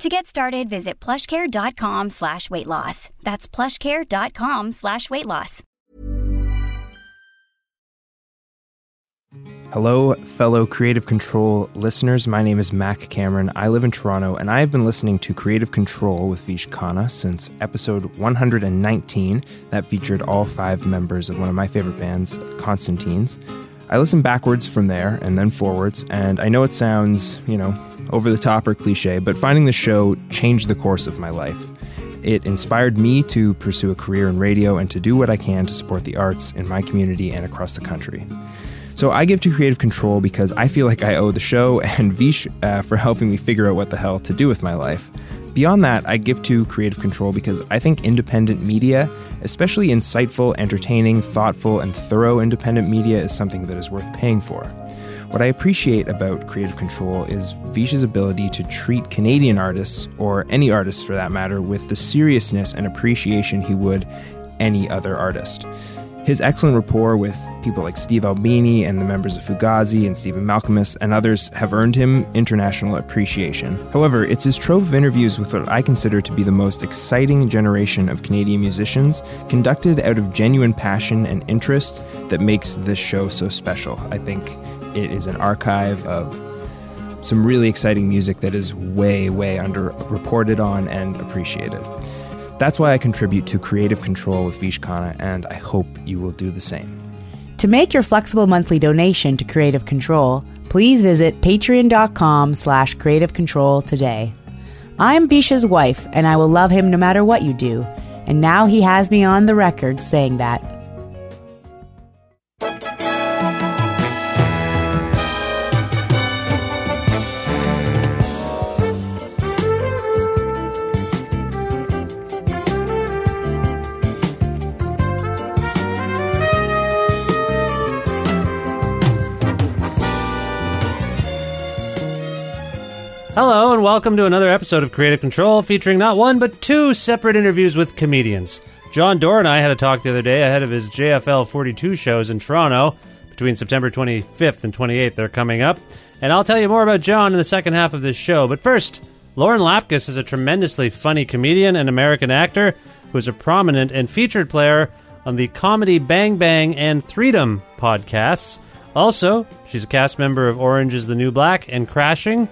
To get started, visit plushcare.com slash weight loss. That's plushcare.com slash weight loss. Hello, fellow Creative Control listeners. My name is Mac Cameron. I live in Toronto, and I have been listening to Creative Control with Vish Khanna since episode 119 that featured all five members of one of my favorite bands, Constantines. I listen backwards from there and then forwards, and I know it sounds, you know, over the top or cliche, but finding the show changed the course of my life. It inspired me to pursue a career in radio and to do what I can to support the arts in my community and across the country. So I give to Creative Control because I feel like I owe the show and Vish uh, for helping me figure out what the hell to do with my life. Beyond that, I give to Creative Control because I think independent media, especially insightful, entertaining, thoughtful, and thorough independent media, is something that is worth paying for. What I appreciate about Creative Control is Vish's ability to treat Canadian artists, or any artist for that matter, with the seriousness and appreciation he would any other artist. His excellent rapport with people like Steve Albini and the members of Fugazi and Stephen Malkmus and others have earned him international appreciation. However, it's his trove of interviews with what I consider to be the most exciting generation of Canadian musicians, conducted out of genuine passion and interest, that makes this show so special. I think it is an archive of some really exciting music that is way, way underreported on and appreciated. That's why I contribute to Creative Control with Vish Khanna, and I hope you will do the same. To make your flexible monthly donation to Creative Control, please visit patreon.com slash creative control today. I'm Vish's wife, and I will love him no matter what you do. And now he has me on the record saying that. Welcome to another episode of Creative Control featuring not one but two separate interviews with comedians. Jon Dore and I had a talk the other day ahead of his JFL 42 shows in Toronto between September 25th and 28th. They're coming up. And I'll tell you more about John in the second half of this show. But first, Lauren Lapkus is a tremendously funny comedian and American actor who is a prominent and featured player on the comedy Bang Bang and Freedom podcasts. Also, she's a cast member of Orange is the New Black and Crashing.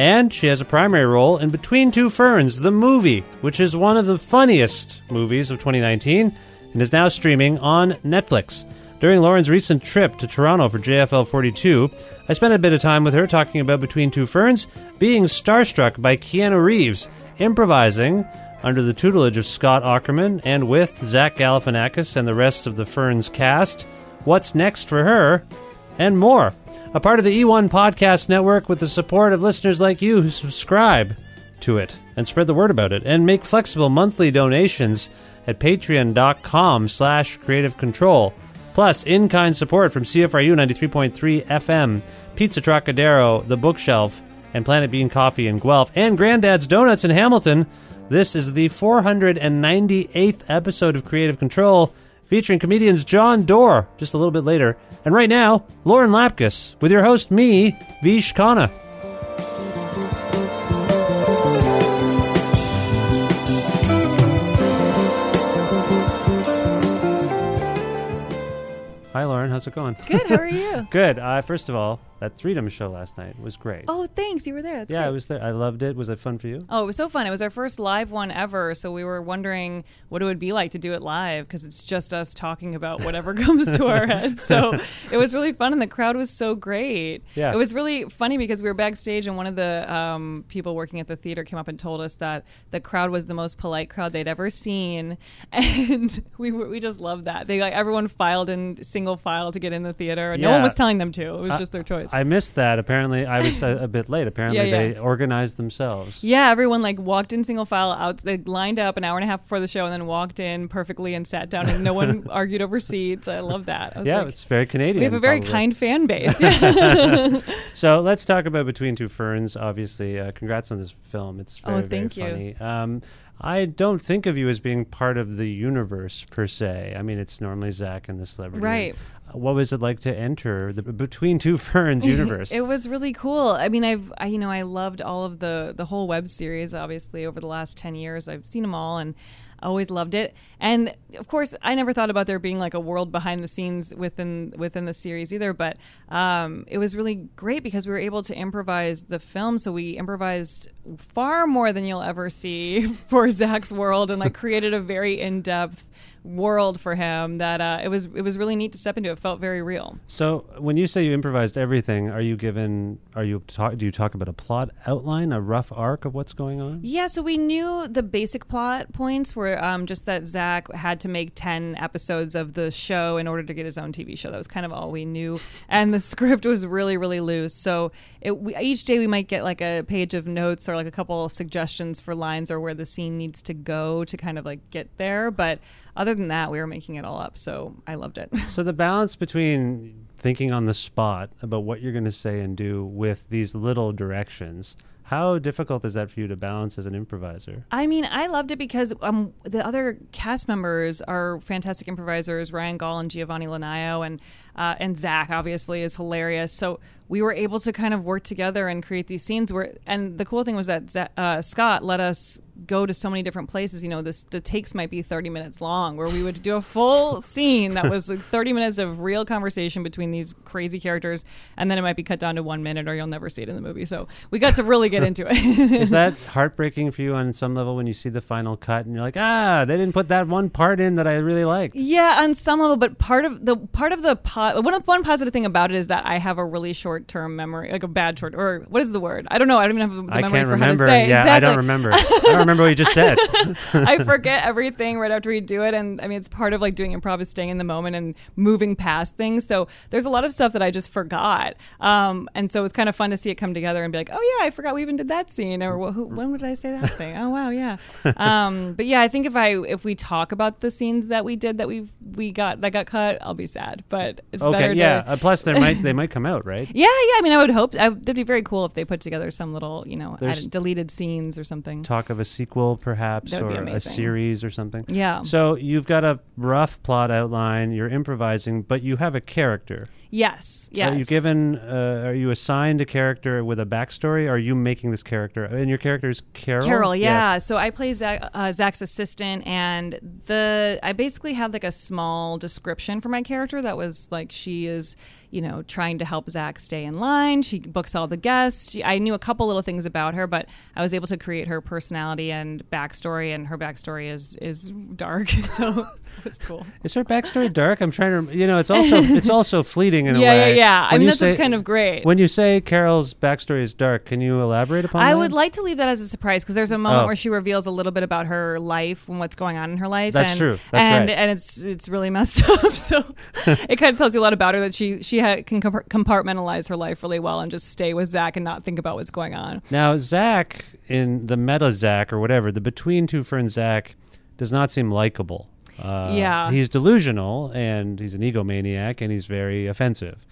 And she has a primary role in Between Two Ferns, the movie, which is one of the funniest movies of 2019 and is now streaming on Netflix. During Lauren's recent trip to Toronto for JFL 42, I spent a bit of time with her talking about Between Two Ferns, being starstruck by Keanu Reeves, improvising under the tutelage of Scott Aukerman and with Zach Galifianakis and the rest of the Ferns cast, what's next for her, and more a part of the E1 Podcast Network with the support of listeners like you who subscribe to it and spread the word about it and make flexible monthly donations at patreon.com slash creative control. Plus, in-kind support from CFRU 93.3 FM, Pizza Trocadero, The Bookshelf, and Planet Bean Coffee in Guelph, and Granddad's Donuts in Hamilton. This is the 498th episode of Creative Control, featuring comedians Jon Dore just a little bit later. And right now, Lauren Lapkus with your host, me, Vish Khanna. Hi, Lauren. How's it going? Good. How are you? Good. Uh, first of all, that Freedom show last night was great. oh, thanks. You were there. That's yeah, great. I was there. I loved it. Was it fun for you? Oh, it was so fun. It was our first live one ever. So we were wondering what it would be like to do it live because it's just us talking about whatever comes to our heads. So it was really fun and the crowd was so great. Yeah. It was really funny because we were backstage and one of the um, people working at the theater came up and told us that the crowd was the most polite crowd they'd ever seen. And we, were, we just loved that. They like everyone filed in single file to get in the theater. and No one was telling them to. It was just their choice. I missed that. Apparently, I was a, a bit late. Apparently, Yeah, yeah. they organized themselves. Yeah, everyone like walked in single file out. They lined up an hour and a half before the show, and then walked in perfectly and sat down, and no one argued over seats. I love that. I was Yeah, like, it's very Canadian. we have a very probably. kind fan base. Yeah. So let's talk about Between Two Ferns. Obviously, uh, congrats on this film. It's very, Oh, thank you. funny. Um, I don't think of you as being part of the universe per se. I mean, it's normally Zach and the celebrity. Right. What was it like to enter the Between Two Ferns universe? it was really cool. I mean, I've I, you know I loved all of the the whole web series. Obviously, over the last ten years, I've seen them all and. Always loved it, and of course, I never thought about there being like a world behind the scenes within within the series either. But um, it was really great because we were able to improvise the film. So we improvised far more than you'll ever see for Zach's world, and like created a very in depth world for him that uh, it was it was really neat to step into. It felt very real. So when you say you improvised everything, are you given? Are you talk? Do you talk about a plot outline, a rough arc of what's going on? Yeah, so we knew the basic plot points were um, just that Zach had to make 10 episodes of the show in order to get his own TV show. That was kind of all we knew. And the script was really, really loose. So it, we, each day we might get like a page of notes or like a couple suggestions for lines or where the scene needs to go to kind of like get there. But other than that, we were making it all up. So I loved it. So the balance between thinking on the spot about what you're going to say and do with these little directions, how difficult is that for you to balance as an improviser? I mean, I loved it because um, the other cast members are fantastic improvisers. Ryan Gaul and Jiavani Linayao, and uh, and Zach obviously is hilarious. So we were able to kind of work together and create these scenes. Where and the cool thing was that uh, Scott let us go to so many different places. You know, this the takes might be thirty minutes long, where we would do a full scene that was like thirty minutes of real conversation between these crazy characters, and then it might be cut down to one minute, or you'll never see it in the movie. So we got to really get into it. Is that heartbreaking for you on some level when you see the final cut and you're like, ah, they didn't put that one part in that I really liked? Yeah, on some level, but part of the part of the po- one one positive thing about it is that I have a really short term memory, like a bad short or what is the word? I don't know. I don't even have the I memory can't for remember. how to say. Yeah, exactly. I don't remember. I don't remember what you just said. I forget everything right after we do it, and I mean it's part of like doing improv is staying in the moment and moving past things. So there's a lot of stuff that I just forgot, um, and so it was kind of fun to see it come together and be like, oh yeah, I forgot we even did that scene, or wh- who, when would I say that thing? Oh wow, yeah. Um, but yeah, I think if I if we talk about the scenes that we did that we we got that got cut, I'll be sad. But it's better okay, to yeah. Uh, plus, they might they might come out, right? yeah, yeah. I mean, I would hope I, that'd be very cool if they put together some little, you know, added, deleted scenes or something. Talk of a sequel, perhaps, or a series or something. Yeah. So you've got a rough plot outline. You're improvising, but you have a character. Yes, yes. Are you given? Uh, are you assigned a character with a backstory? Are you making this character? And your character is Carol. Carol, yeah. Yes. So I play Zach, uh, Zach's assistant, and the I basically had like a small description for my character that was like she is, you know, trying to help Zach stay in line. She books all the guests. She, I knew a couple little things about her, but I was able to create her personality and backstory, and her backstory is is dark, so was cool. Is her backstory dark? I'm trying to. You know, it's also it's also fleeting in a Yeah, yeah, way. yeah. I mean, that's what's kind of great. When you say Carol's backstory is dark, can you elaborate upon I that? would like to leave that as a surprise because there's a moment Oh. where she reveals a little bit about her life and what's going on in her life. That's and, true. That's and right. and it's it's really messed up. So it kind of tells you a lot about her that she she ha- can compartmentalize her life really well and just stay with Zach and not think about what's going on. Now, Zach in the meta Zach or whatever, the between two ferns Zach does not seem likable. Uh, Yeah. he's delusional and he's an egomaniac and he's very offensive.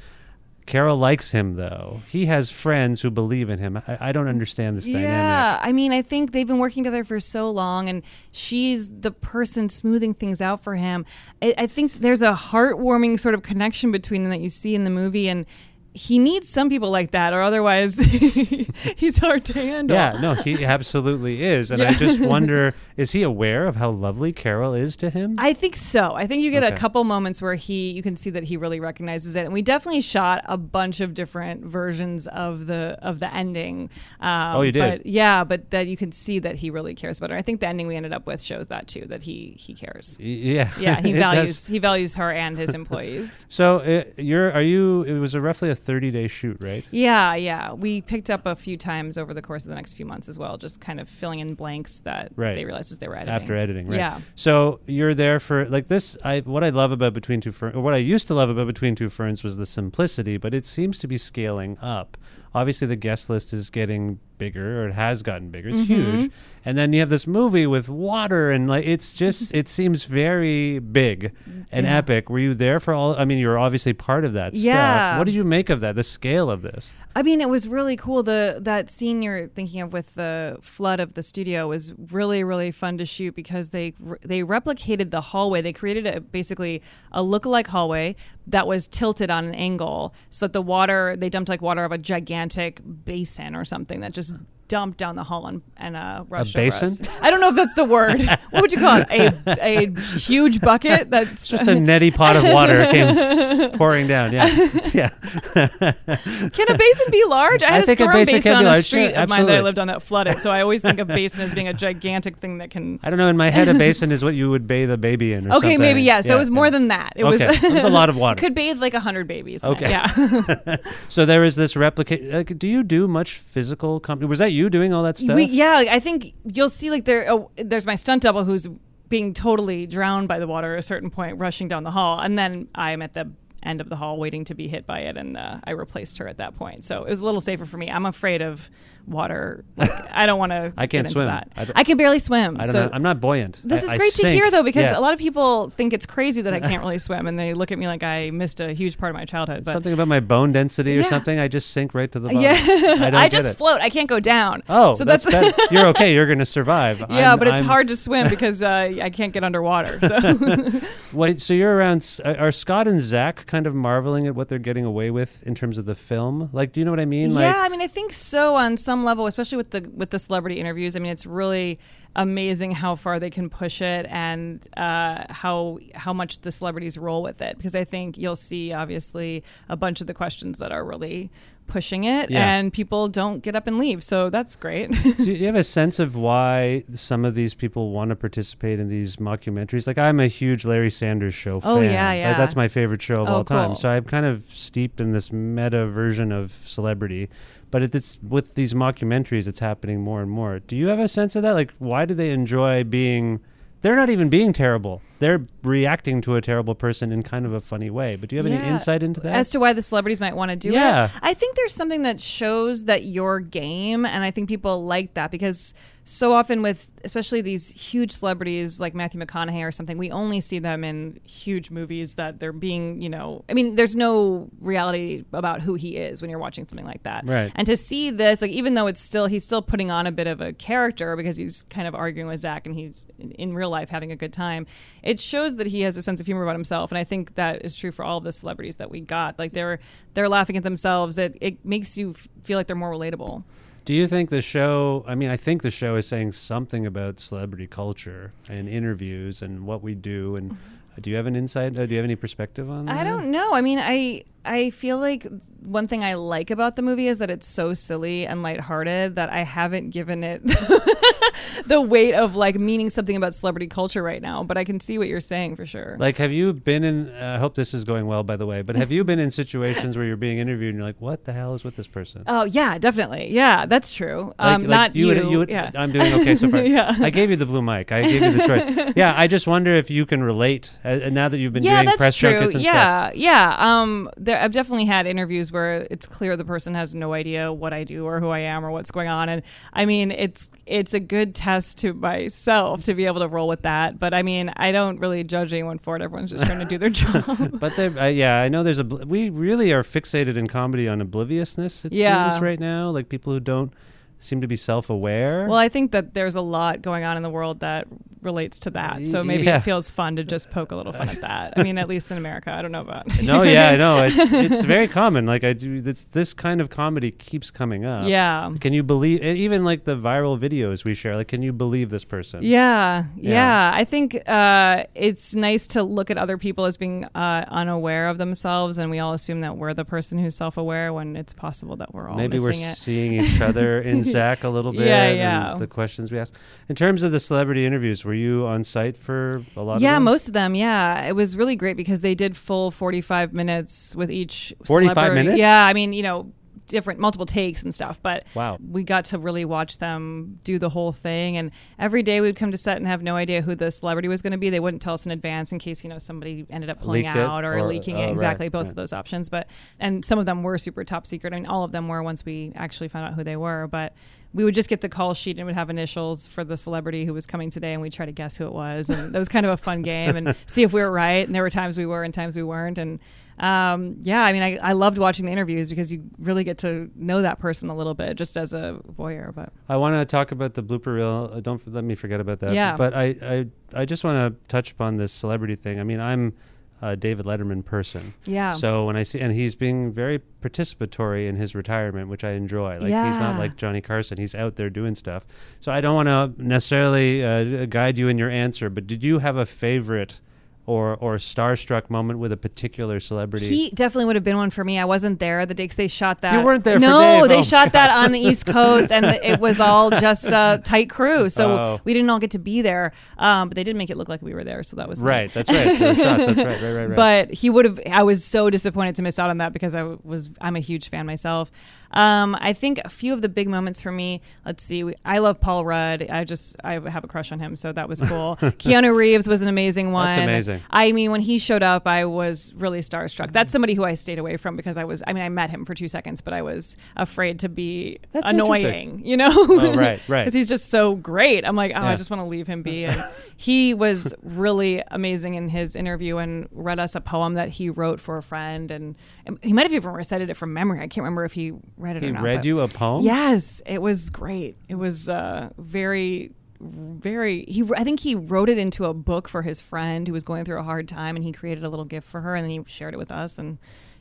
Carol likes him though. He has friends who believe in him. I, I don't understand this dynamic. Yeah, I mean, I think they've been working together for so long, and she's the person smoothing things out for him. I, I think there's a heartwarming sort of connection between them that you see in the movie, and he needs some people like that, or otherwise he's hard to handle. Yeah, no, he absolutely is. And I just wonder is he aware of how lovely Carol is to him? I think so. I think you get Okay. a couple moments where he you can see that he really recognizes it, and we definitely shot a bunch of different versions of the of the ending. Um, Oh, you did? But yeah, but that you can see that he really cares about her. I think the ending we ended up with shows that too, that he he cares. Yeah. Yeah, he values does. he values her and his employees. So uh, you're are you it was a roughly a 30 day shoot, right? Yeah, yeah. We picked up a few times over the course of the next few months as well, just kind of filling in blanks that Right. they realized as they were editing. after editing, right? Yeah. So you're there for like this. I what I love about Between Two Ferns, or what I used to love about Between Two Ferns was the simplicity, but it seems to be scaling up. Obviously, the guest list is getting bigger, or it has gotten bigger. It's Mm-hmm. huge, and then you have this movie with water, and like it's just it seems very big and Yeah. epic. Were you there for all? I mean, you were obviously part of that Yeah. stuff. What did you make of that? The scale of this? I mean, it was really cool. The that scene you're thinking of with the flood of the studio was really really fun to shoot because they they replicated the hallway. They created a, basically a lookalike hallway that was tilted on an angle so that the water they dumped like water of a gigantic basin or something that just dumped down the hall and, and uh, rushed over basin? us. I don't know if that's the word. what would you call it? A a huge bucket that's Just a neti pot of water came pouring down. Yeah, yeah. Can a basin be large? I I had a think a storm basin basin, on a street sure, of mine that I lived on that flooded. So I always think of basin as being a gigantic thing that can. I don't know. In my head, a basin is what you would bathe a baby in. Or Okay, something. maybe yeah. So it was more yeah. than that. It Okay, was. it was a lot of water. Could bathe like a hundred babies. Okay. Yeah. So there is this replicate. Like, do you do much physical? Com- was that you doing all that stuff? we, yeah. I think you'll see like there. Oh, there's my stunt double who's being totally drowned by the water at a certain point, rushing down the hall, and then I'm at the end of the hall waiting to be hit by it, and uh, I replaced her at that point. So it was a little safer for me. I'm afraid of water. Like, I don't want to. I can't get swim. Into that. I I, can barely swim. I don't so know. I'm not buoyant. This I- is great to hear, though, because Yeah. a lot of people think it's crazy that I can't really swim, and they look at me like I missed a huge part of my childhood. But something about my bone density or Yeah. something. I just sink right to the bottom. yeah, I, don't I just float. I can't go down. Oh, so that's, that's, that, you're okay. You're going to survive. yeah, I'm- but it's I'm- hard to swim because uh, I can't get underwater. So Wait, so you're around? Are Scott and Zach kind of marveling at what they're getting away with in terms of the film? Like, do you know what I mean? Like, yeah, I mean, I think so on some level, especially with the with the celebrity interviews. I mean, it's really amazing how far they can push it and uh, how how much the celebrities roll with it. Because I think you'll see obviously a bunch of the questions that are really pushing it, Yeah. and people don't get up and leave. So that's great. Do you have a sense of why some of these people want to participate in these mockumentaries? Like, I'm a huge Larry Sanders Show Oh, fan. yeah, Like, yeah. that's my favorite show of Oh, all time. cool. So I'm kind of steeped in this meta version of celebrity. But it's with these mockumentaries, it's happening more and more. Do you have a sense of that? Like, why do they enjoy being? They're not even being terrible. They're reacting to a terrible person in kind of a funny way. But do you have any insight into that? As to why the celebrities might want to do Yeah. it. I think there's something that shows that your game, and I think people like that because so often with especially these huge celebrities like Matthew McConaughey or something, we only see them in huge movies that they're being, you know, I mean, there's no reality about who he is when you're watching something like that. Right. And to see this, like, even though it's still, he's still putting on a bit of a character because he's kind of arguing with Zach and he's in, in real life having a good time, it shows that he has a sense of humor about himself. And I think that is true for all of the celebrities that we got. Like, they're, they're laughing at themselves. It, it makes you f- feel like they're more relatable. Do you think the show? I mean, I think the show is saying something about celebrity culture and interviews and what we do. And do you have an insight? Uh, do you have any perspective on that? I don't know. I mean, I I feel like one thing I like about the movie is that it's so silly and lighthearted that I haven't given it the weight of like meaning something about celebrity culture right now. But I can see what you're saying for sure. Like, have you been in? uh, I hope this is going well, by the way. But have you been in situations where you're being interviewed and you're like, "What the hell is with this person?" oh yeah, definitely. Yeah, that's true. Um, like not you. would- would- yeah. I'm doing okay so far. Yeah. I gave you the blue mic. I gave you the choice. yeah, I just wonder if you can relate. Uh, and now that you've been yeah, doing press true. junkets and yeah, stuff. yeah. Um, there, I've definitely had interviews where it's clear the person has no idea what I do or who I am or what's going on, and I mean, it's it's a good test to myself to be able to roll with that. But I mean, I don't really judge anyone for it. Everyone's just trying to do their job. But uh, yeah, I know there's a. We really are fixated in comedy on obliviousness. It Yeah. seems right now, like people who don't seem to be self-aware. Well, I think that there's a lot going on in the world that relates to that. So maybe Yeah. it feels fun to just poke a little fun at that. I mean, at least in America, I don't know about. no, yeah, I know. It's it's very common. Like I do this this kind of comedy keeps coming up. Yeah. Can you believe even like the viral videos we share? Like, can you believe this person? Yeah, yeah, Yeah. I think uh, it's nice to look at other people as being uh, unaware of themselves, and we all assume that we're the person who's self-aware when it's possible that we're all Maybe we're it. seeing each other in Zach a little bit. Yeah, and yeah. The questions we asked. In terms of the celebrity interviews, were you on site for a lot of Yeah, them? most of them. Yeah, it was really great because they did full forty-five minutes with each. 45 celebrity. minutes? Yeah, I mean, you know, different multiple takes and stuff. But Wow. we got to really watch them do the whole thing. And every day we'd come to set and have no idea who the celebrity was going to be. They wouldn't tell us in advance in case you know somebody ended up pulling Leaked out or, or- leaking oh, it. right, Exactly, both right. of those options. But and some of them were super top secret. I mean, all of them were once we actually found out who they were. But we would just get the call sheet and it would have initials for the celebrity who was coming today, and we'd try to guess who it was. And that was kind of a fun game and see if we were right. And there were times we were and times we weren't. And um, yeah, I mean, I, I loved watching the interviews because you really get to know that person a little bit just as a voyeur. But I want to talk about the blooper reel. Uh, Don't f- let me forget about that. Yeah. But I, I, I just want to touch upon this celebrity thing. I mean, I'm a David Letterman person. Yeah. So when I see, and he's being very participatory in his retirement, which I enjoy. Like he's not like Johnny Carson. He's out there doing stuff. So I don't want to necessarily uh, guide you in your answer, but did you have a favorite? Or, or starstruck moment with a particular celebrity. He definitely would have been one for me. I wasn't there the day they shot that. You weren't there for No, they Oh, shot that on the East Coast, and it was all just a tight crew. So Oh. we didn't all get to be there, um, but they did make it look like we were there. So that was nice. right, that's right. There were shots, That's right, right, right, right. But he would have. I was so disappointed to miss out on that because I was. I'm a huge fan myself. Um, I think a few of the big moments for me. Let's see. we- I love Paul Rudd. I just I have a crush on him, so that was cool. Keanu Reeves was an amazing one. That's amazing. I mean, when he showed up, I was really starstruck. That's somebody who I stayed away from because I was. I mean, I met him for two seconds, but I was afraid to be That's annoying. You know? Oh, right, right. Because he's just so great. I'm like, oh, Yeah. I just want to leave him be. And he was really amazing in his interview and read us a poem that he wrote for a friend, and, and he might have even recited it from memory. I can't remember if he read it he or not. read you a poem. Yes, it was great. It was uh, very, very. He, I think he wrote it into a book for his friend who was going through a hard time, and he created a little gift for her, and then he shared it with us. And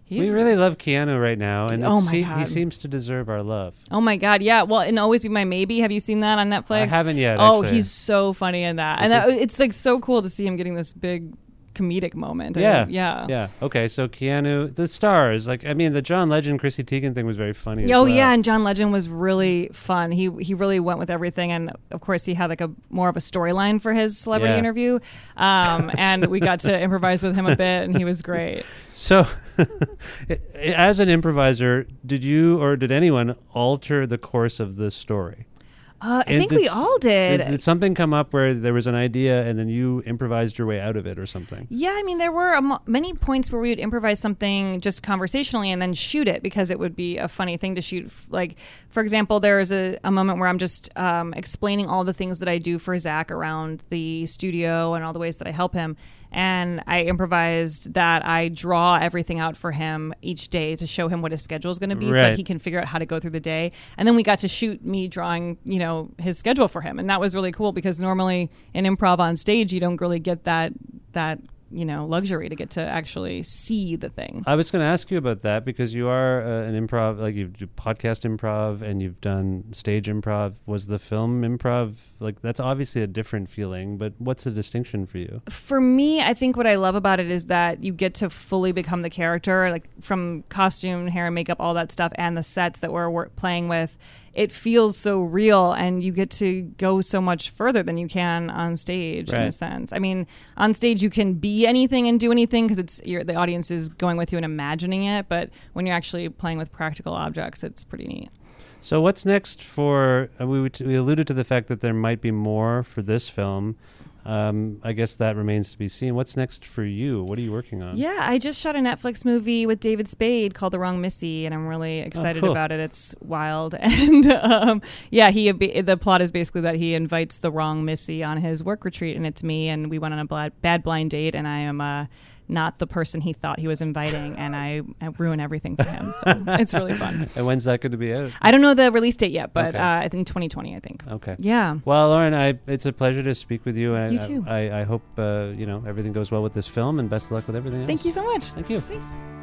he's We really love Keanu right now, and Oh my he, he seems to deserve our love. Oh my God, yeah. Well, and always be my maybe. Have you seen that on Netflix? I haven't yet, Oh, actually. he's so funny in that, Is and that, it's like so cool to see him getting this big comedic moment. I Yeah, mean, yeah, yeah. Okay, so Keanu, the stars, like I mean, the John Legend, Chrissy Teigen thing was very funny. Oh well. yeah, and John Legend was really fun. He he really went with everything, and of course he had like a more of a storyline for his celebrity Yeah. interview, um, and we got to improvise with him a bit, and he was great. So, as an improviser, did you or did anyone alter the course of the story? Uh, I And think we all did. Did, something come up where there was an idea and then you improvised your way out of it or something? Yeah, I mean, there were mo- many points where we would improvise something just conversationally and then shoot it because it would be a funny thing to shoot. Like, for example, there's a, a moment where I'm just um, explaining all the things that I do for Zach around the studio and all the ways that I help him. And I improvised that I draw everything out for him each day to show him what his schedule is going to be so Right. that he can figure out how to go through the day. And then we got to shoot me drawing, you know, his schedule for him. And that was really cool because normally in improv on stage, you don't really get that, that, you know, luxury to get to actually see the thing. I was going to ask you about that because you are uh, an improv, like you do podcast improv and you've done stage improv. Was the film improv like that's obviously a different feeling, but what's the distinction for you? for me, I think what I love about it is that you get to fully become the character, like from costume, hair, and makeup, all that stuff, and the sets that we're wor- playing with. It feels so real, and you get to go so much further than you can on stage. In a sense, I mean, on stage you can be anything and do anything because it's the audience is going with you and imagining it. But when you're actually playing with practical objects, it's pretty neat. So what's next for? Uh, we we alluded to the fact that there might be more for this film. Um, I guess that remains to be seen. What's next for you? What are you working on? Yeah, I just shot a Netflix movie with David Spade called The Wrong Missy, and I'm really excited cool. about it. It's wild, and um, yeah, he the plot is basically that he invites the wrong Missy on his work retreat, and it's me, and we went on a bad blind date, and I am uh, not the person he thought he was inviting, and I, I ruin everything for him. So it's really fun. And when's that going to be out? I don't know the release date yet, but Okay. uh, I think 2020. I think. Okay. Yeah. Well, Lauren, I, it's a pleasure to speak with you. And You I- too. I, I hope uh, you know everything goes well with this film, and best of luck with everything. Else. Thank you so much. Thank you. Thanks.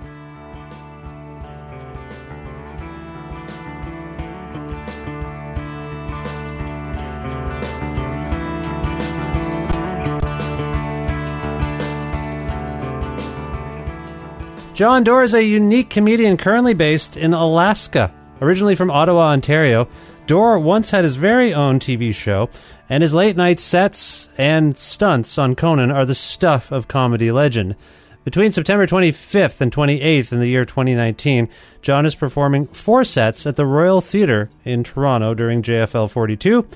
Jon Dore is a unique comedian currently based in Alaska. Originally from Ottawa, Ontario, Dore once had his very own TV show, and his late night sets and stunts on Conan are the stuff of comedy legend. Between September 25th and 28th in the year 2019, John is performing four sets at the Royal Theatre in Toronto during JFL 42,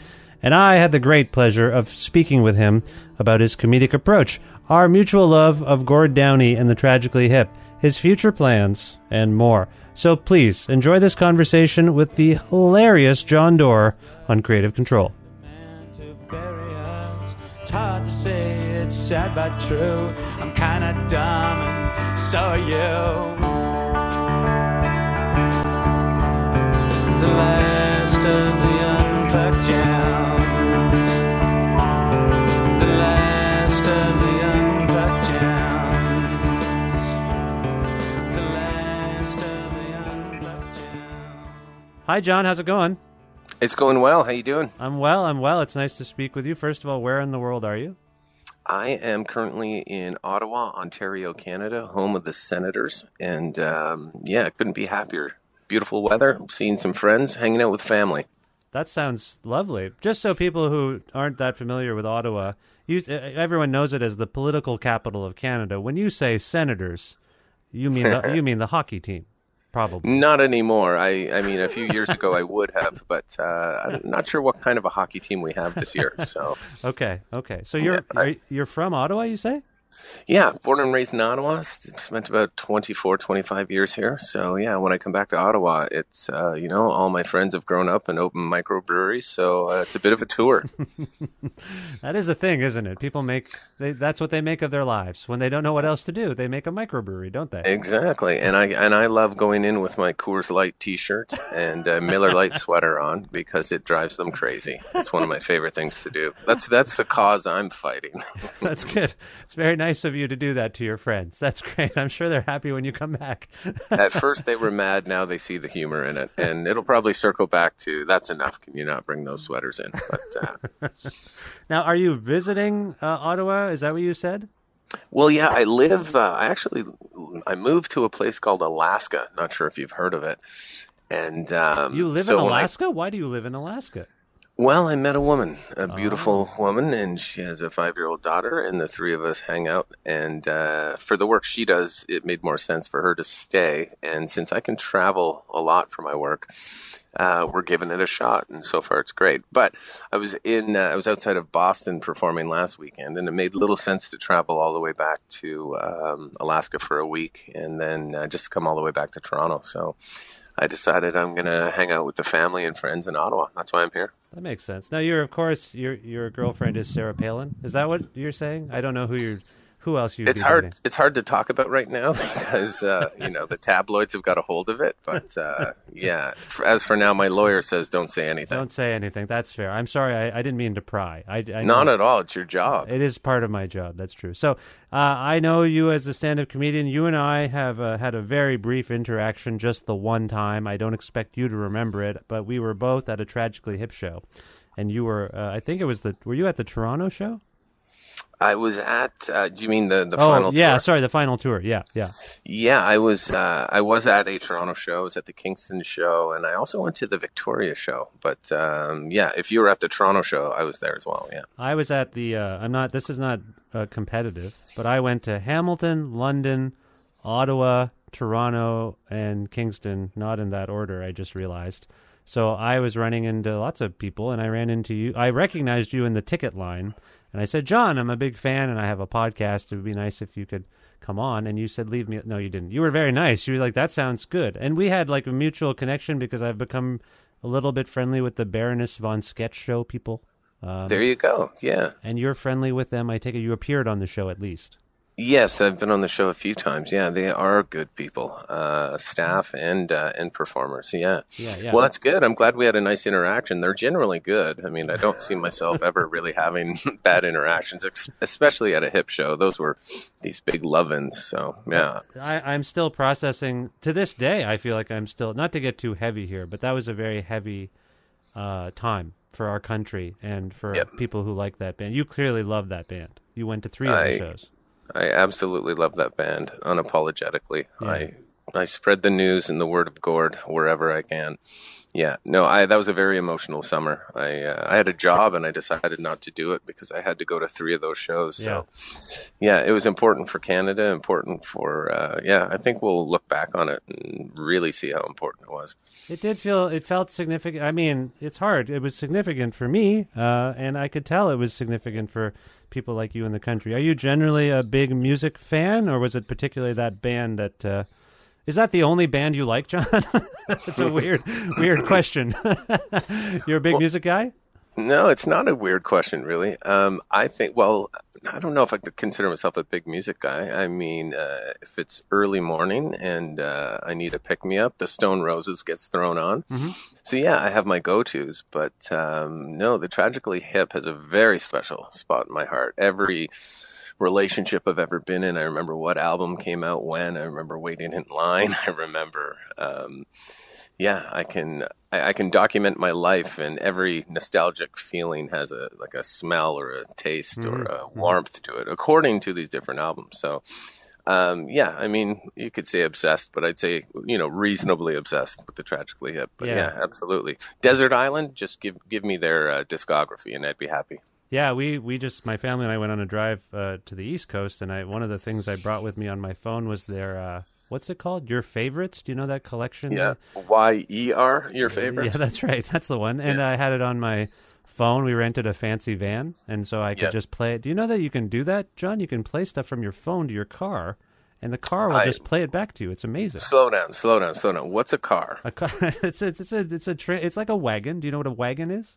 and I had the great pleasure of speaking with him about his comedic approach, our mutual love of Gord Downie and the Tragically Hip, his future plans, and more. So please enjoy this conversation with the hilarious Jon Dore on Creative Control. It's hard to say, it's sad but true. I'm kinda dumb, and so are you. The last of the Hi, John. How's it going? It's going well. How you doing? I'm well. I'm well. It's nice to speak with you. First of all, where in the world are you? I am currently in Ottawa, Ontario, Canada, home of the Senators, and um, yeah, couldn't be happier. Beautiful weather, seeing some friends, hanging out with family. That sounds lovely. Just so people who aren't that familiar with Ottawa, you, uh, everyone knows it as the political capital of Canada. When you say Senators, you mean the, you mean the hockey team, probably. Not anymore. I, I mean, a few years ago I would have, but uh, I'm not sure what kind of a hockey team we have this year. So, Okay, okay. So you're Yeah, I- you're from Ottawa, you say? Yeah, born and raised in Ottawa. Spent about 24, 25 years here. So, yeah, when I come back to Ottawa, it's, uh, you know, all my friends have grown up and opened microbreweries. So uh, it's a bit of a tour. That is a thing, isn't it? People make they, that's what they make of their lives when they don't know what else to do. They make a microbrewery, don't they? Exactly, and I and I love going in with my Coors Light T-shirt and a Miller Light sweater on because it drives them crazy. It's one of my favorite things to do. That's that's the cause I'm fighting. That's good. It's very nice of you to do that to your friends. That's great. I'm sure they're happy when you come back. At first they were mad, now they see the humor in it, and it'll probably circle back to that's enough. Can you not bring those sweaters in? But uh, now, are you visiting uh, Ottawa? Is that what you said? well, yeah, I live. Uh, I actually I moved to a place called Alaska. Not sure if you've heard of it. And um, You live so in when I- Alaska? Why do you live in Alaska? Well, I met a woman, a beautiful woman, and she has a five year old daughter, and the three of us hang out. And uh, for the work she does, it made more sense for her to stay. And since I can travel a lot for my work, uh, we're giving it a shot, and so far it's great. But I was in, uh, I was outside of Boston performing last weekend, and it made little sense to travel all the way back to um, Alaska for a week, and then uh, just come all the way back to Toronto. So I decided I'm to hang out with the family and friends in Ottawa. That's why I'm here. That makes sense. Now, you're of course your your girlfriend is Sarah Palin. Is that what you're saying? I don't know who you're. Who else you? it's hard it's hard to talk about right now because uh, you know the tabloids have got a hold of it but uh, yeah as for now my lawyer says don't say anything Don't say anything. That's fair. I'm sorry. I, I didn't mean to pry. I, I not know- at all it's your job It is part of my job. That's true. So uh, I know you as a stand-up comedian. You and I have uh, had a very brief interaction, just the one time. I don't expect you to remember it, but we were both at a tragically hip show, and you were. Uh, I think it was the. Were you at the Toronto show? I was at uh, do you mean the, the final? oh, final yeah. tour? Sorry, the final tour. Yeah, yeah. yeah i was uh, i was at a toronto show i was at the kingston show and i also went to the victoria show but um, yeah if you were at the toronto show i was there as well yeah I was at the. Uh, I'm not. This is not uh, competitive, but I went to Hamilton, London, Ottawa, Toronto, and Kingston. Not in that order. I just realized. So I was running into lots of people, and I ran into you. I recognized you in the ticket line, and I said, "John, I'm a big fan, and I have a podcast. It would be nice if you could." Come on, and you said leave me. No, you didn't. You were very nice. You were like, "That sounds good," and we had like a mutual connection because I've become a little bit friendly with the Baroness von Sketch Show people. Um, there you go yeah and you're friendly with them. I take it you appeared on the show at least. Yes, I've been on the show a few times. Yeah, they are good people, uh, staff and uh, and performers. Yeah. Yeah, yeah. Well, that's good. I'm glad we had a nice interaction. They're generally good. I mean, I don't see myself ever really having bad interactions, especially at a hip show. Those were these big love-ins. So yeah, I, I'm still processing to this day. I feel like I'm still not to get too heavy here, but that was a very heavy uh, time for our country and for Yep. people who like that band. You clearly love that band. You went to three of the shows. I absolutely love that band unapologetically. I I spread the news and the word of Gord wherever I can. Yeah, no, I that was a very emotional summer. I uh, I had a job and I decided not to do it because I had to go to three of those shows. So yeah, it was important for Canada, important for uh, yeah. I think we'll look back on it and really see how important it was. It did feel it felt significant. I mean, it's hard. It was significant for me, uh, and I could tell it was significant for people like you in the country. Are you generally a big music fan, or was it particularly that band that? Is that the only band you like, John? It's a weird, weird question. You're a big music guy. No, it's not a weird question, really. Um, I think, well, I don't know if I could consider myself a big music guy. I mean, uh, if it's early morning and uh, I need a pick me up, the Stone Roses gets thrown on. So, yeah, I have my go tos, but um, no, the Tragically Hip has a very special spot in my heart. Every relationship I've ever been in, I remember what album came out when, I remember waiting in line, I remember. Um, yeah, I can I, I can document my life, and every nostalgic feeling has a like a smell or a taste or a warmth to it, according to these different albums. So, um, yeah, I mean, you could say obsessed, but I'd say you know reasonably obsessed with the Tragically Hip. But Yeah. yeah, absolutely. Desert Island, just give give me their uh, discography, and I'd be happy. Yeah, we we just my family and I went on a drive uh, to the East Coast, and I one of the things I brought with me on my phone was their uh, what's it called? Your favorites? Do you know that collection? Yeah, Y E R, your favorite. Yeah, that's right. That's the one. And I had it on my phone. We rented a fancy van, and so I could Yeah. just play it. Do you know that you can do that, John? You can play stuff from your phone to your car, and the car will I- just play it back to you. It's amazing. Slow down, slow down, slow down. What's a car? A car, it's a, it's a, it's a, tra- it's like a wagon. Do you know what a wagon is?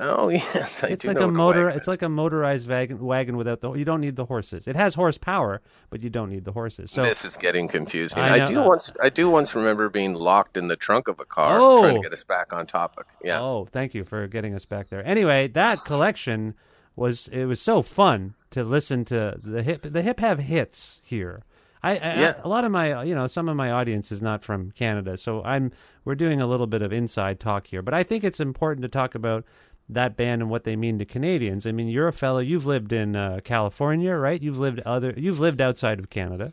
Oh yes, I It's do like a motor. wagon It's like a motorized wagon, wagon without the. You don't need the horses. It has horsepower, but you don't need the horses. So this is getting confusing. I I, do once. I do once remember being locked in the trunk of a car, Oh. trying to get us back on topic. Yeah. Oh, thank you for getting us back there. Anyway, that collection was it was so fun to listen to the hip. The hip have hits here. I, I Yeah. a lot of my you know some of my audience is not from Canada, so I'm we're doing a little bit of inside talk here. But I think it's important to talk about that band and what they mean to Canadians. I mean, you're a fellow. You've lived in uh, California, right? You've lived other. You've lived outside of Canada.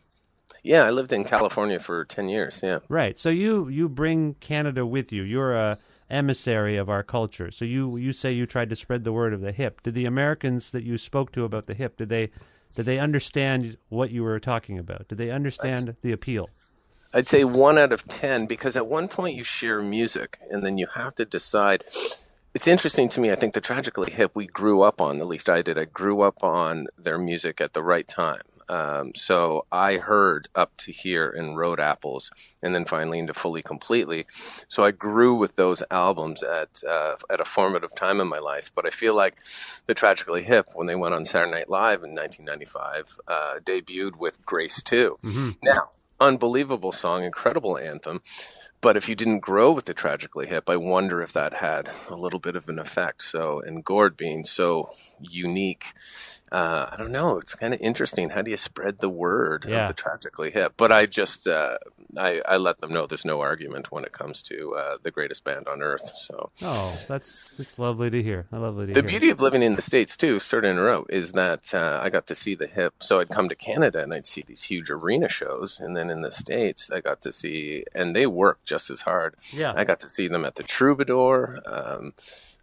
Yeah, I lived in California for ten years. Yeah. Right. So you you bring Canada with you. You're a emissary of our culture. So you you say you tried to spread the word of the hip. Did the Americans that you spoke to about the hip did they did they understand what you were talking about? Did they understand the appeal? I'd say one out of ten because at one point you share music, and then you have to decide. It's interesting to me. I think the tragically hip we grew up on. At least I did. I grew up on their music at the right time. Um, so I heard up to here in Road Apples, and then finally into Fully Completely. So I grew with those albums at uh, at a formative time in my life. But I feel like the Tragically Hip, when they went on Saturday Night Live in 1995, uh, debuted with Grace 2 Now, unbelievable song, incredible anthem. But if you didn't grow with the Tragically Hip, I wonder if that had a little bit of an effect. So, and Gord being so unique, uh, I don't know. It's kind of interesting. How do you spread the word Yeah. of the Tragically Hip? But I just, uh, I, I let them know there's no argument when it comes to uh, the greatest band on earth. So, Oh, that's that's lovely to hear. I lovely to the hear. beauty of living in the states too, starting in a row, is that uh, I got to see the hip. So I'd come to Canada and I'd see these huge arena shows, and then in the states I got to see, and they work just as hard. Yeah. I got to see them at the Troubadour. Um,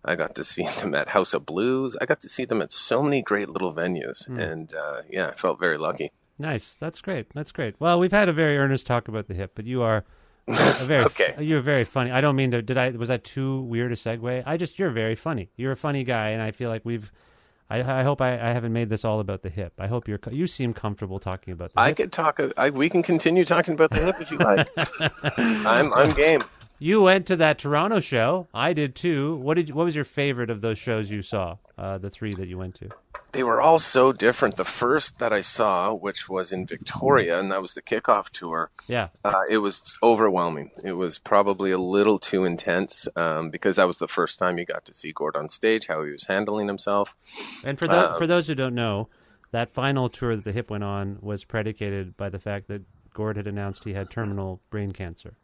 I got to see them at House of Blues. I got to see them at so many great little venues, Hmm. and uh, yeah, I felt very lucky. Nice. That's great. That's great. Well, we've had a very earnest talk about the hip, but you are a very Okay. you're very funny. I don't mean to did I was that too weird a segue? I just you're very funny. You're a funny guy and I feel like we've I, I hope I, I haven't made this all about the hip. I hope you're you seem comfortable talking about the I hip. could talk. I, we can continue talking about the hip if you like. I'm I'm game. You went to that Toronto show. I did too. What did what was your favorite of those shows you saw? Uh, the three that you went to. they were all so different. The first that I saw, which was in Victoria, and that was the kickoff tour. Yeah. Uh, it was overwhelming. It was probably a little too intense um, because that was the first time you got to see Gord on stage, how he was handling himself. And for those, Um, for those who don't know, that final tour that the Hip went on was predicated by the fact that Gord had announced he had terminal brain cancer.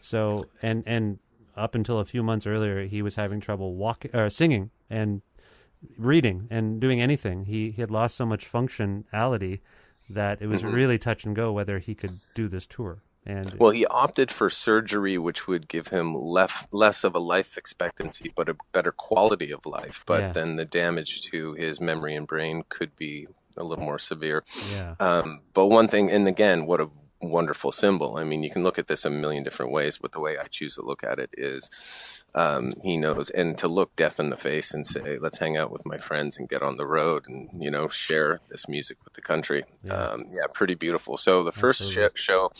So and and up until a few months earlier, he was having trouble walking, or singing, and reading, and doing anything. He he had lost so much functionality that it was Mhm. really touch and go whether he could do this tour. And Well, he opted for surgery, which would give him less less of a life expectancy, but a better quality of life. But Yeah. then the damage to his memory and brain could be a little more severe. Yeah. Um, but one thing, and again, what a wonderful symbol. I mean, you can look at this a million different ways, but the way I choose to look at it is um, he knows, and to look death in the face and say, let's hang out with my friends and get on the road and, you know, share this music with the country. Yeah. Um, yeah, pretty beautiful. So the first Absolutely. show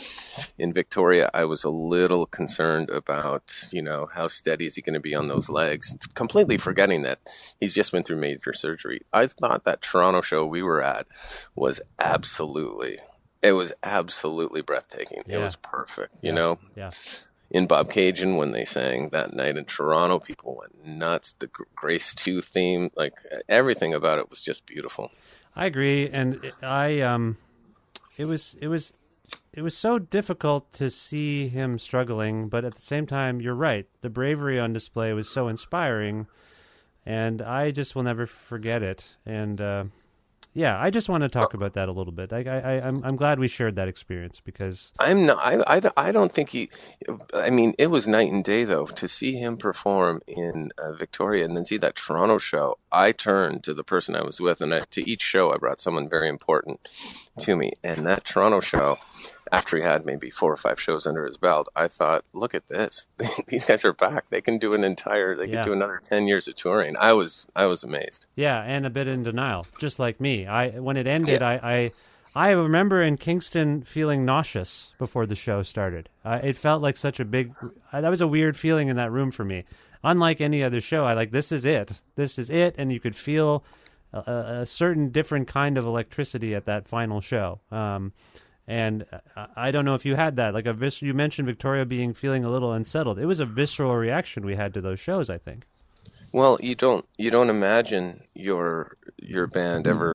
in Victoria, I was a little concerned about, you know, how steady is he going to be on those legs, completely forgetting that he's just been through major surgery. I thought that Toronto show we were at was absolutely, it was absolutely breathtaking. It was perfect, Yeah. you know? yeah. In Bobcaygeon, when they sang that night in Toronto, people went nuts. The Grace 2 theme, like everything about it was just beautiful. I agree, and I um, it was it was it was so difficult to see him struggling, but at the same time, you're right. The bravery on display was so inspiring, and I just will never forget it. And uh, yeah, I just want to talk about that a little bit. I, I, I I'm I'm glad we shared that experience because I'm not. I, I, I don't think he. I mean, it was night and day though to see him perform in uh, Victoria and then see that Toronto show. I turned to the person I was with, and I, to each show I brought someone very important to me. And that Toronto show, after he had maybe four or five shows under his belt, I thought, look at this. These guys are back. They can do an entire. They Yeah. can do another ten years of touring. I was I was amazed. Yeah, and a bit in denial, just like me. I when it ended, I, I I remember in Kingston feeling nauseous before the show started. Uh, it felt like such a big. That was a weird feeling in that room for me. Unlike any other show, I like this is it. This is it, and you could feel a, a- a certain different kind of electricity at that final show. Um, and I- don't know if you had that. Like a vis- you mentioned Victoria being feeling a little unsettled. It was a visceral reaction we had to those shows. I think. Well, you don't you don't imagine your your band ever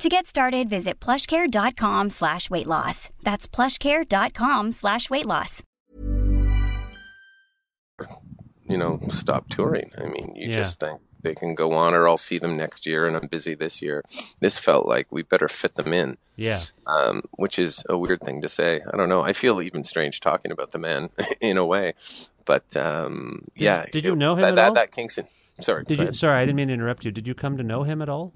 To get started, visit plushcare.com slash weight loss. That's plushcare.com slash weight loss. you know, stop touring. I mean, you Yeah. just think they can go on, or I'll see them next year, and I'm busy this year. This felt like we better fit them in, Yeah. um, which is a weird thing to say. I don't know. I feel even strange talking about the man in a way, but um, yeah. did you know him that, at that, all? That Kingston. Sorry. Did you? Sorry, I didn't mean to interrupt you. Did you come to know him at all?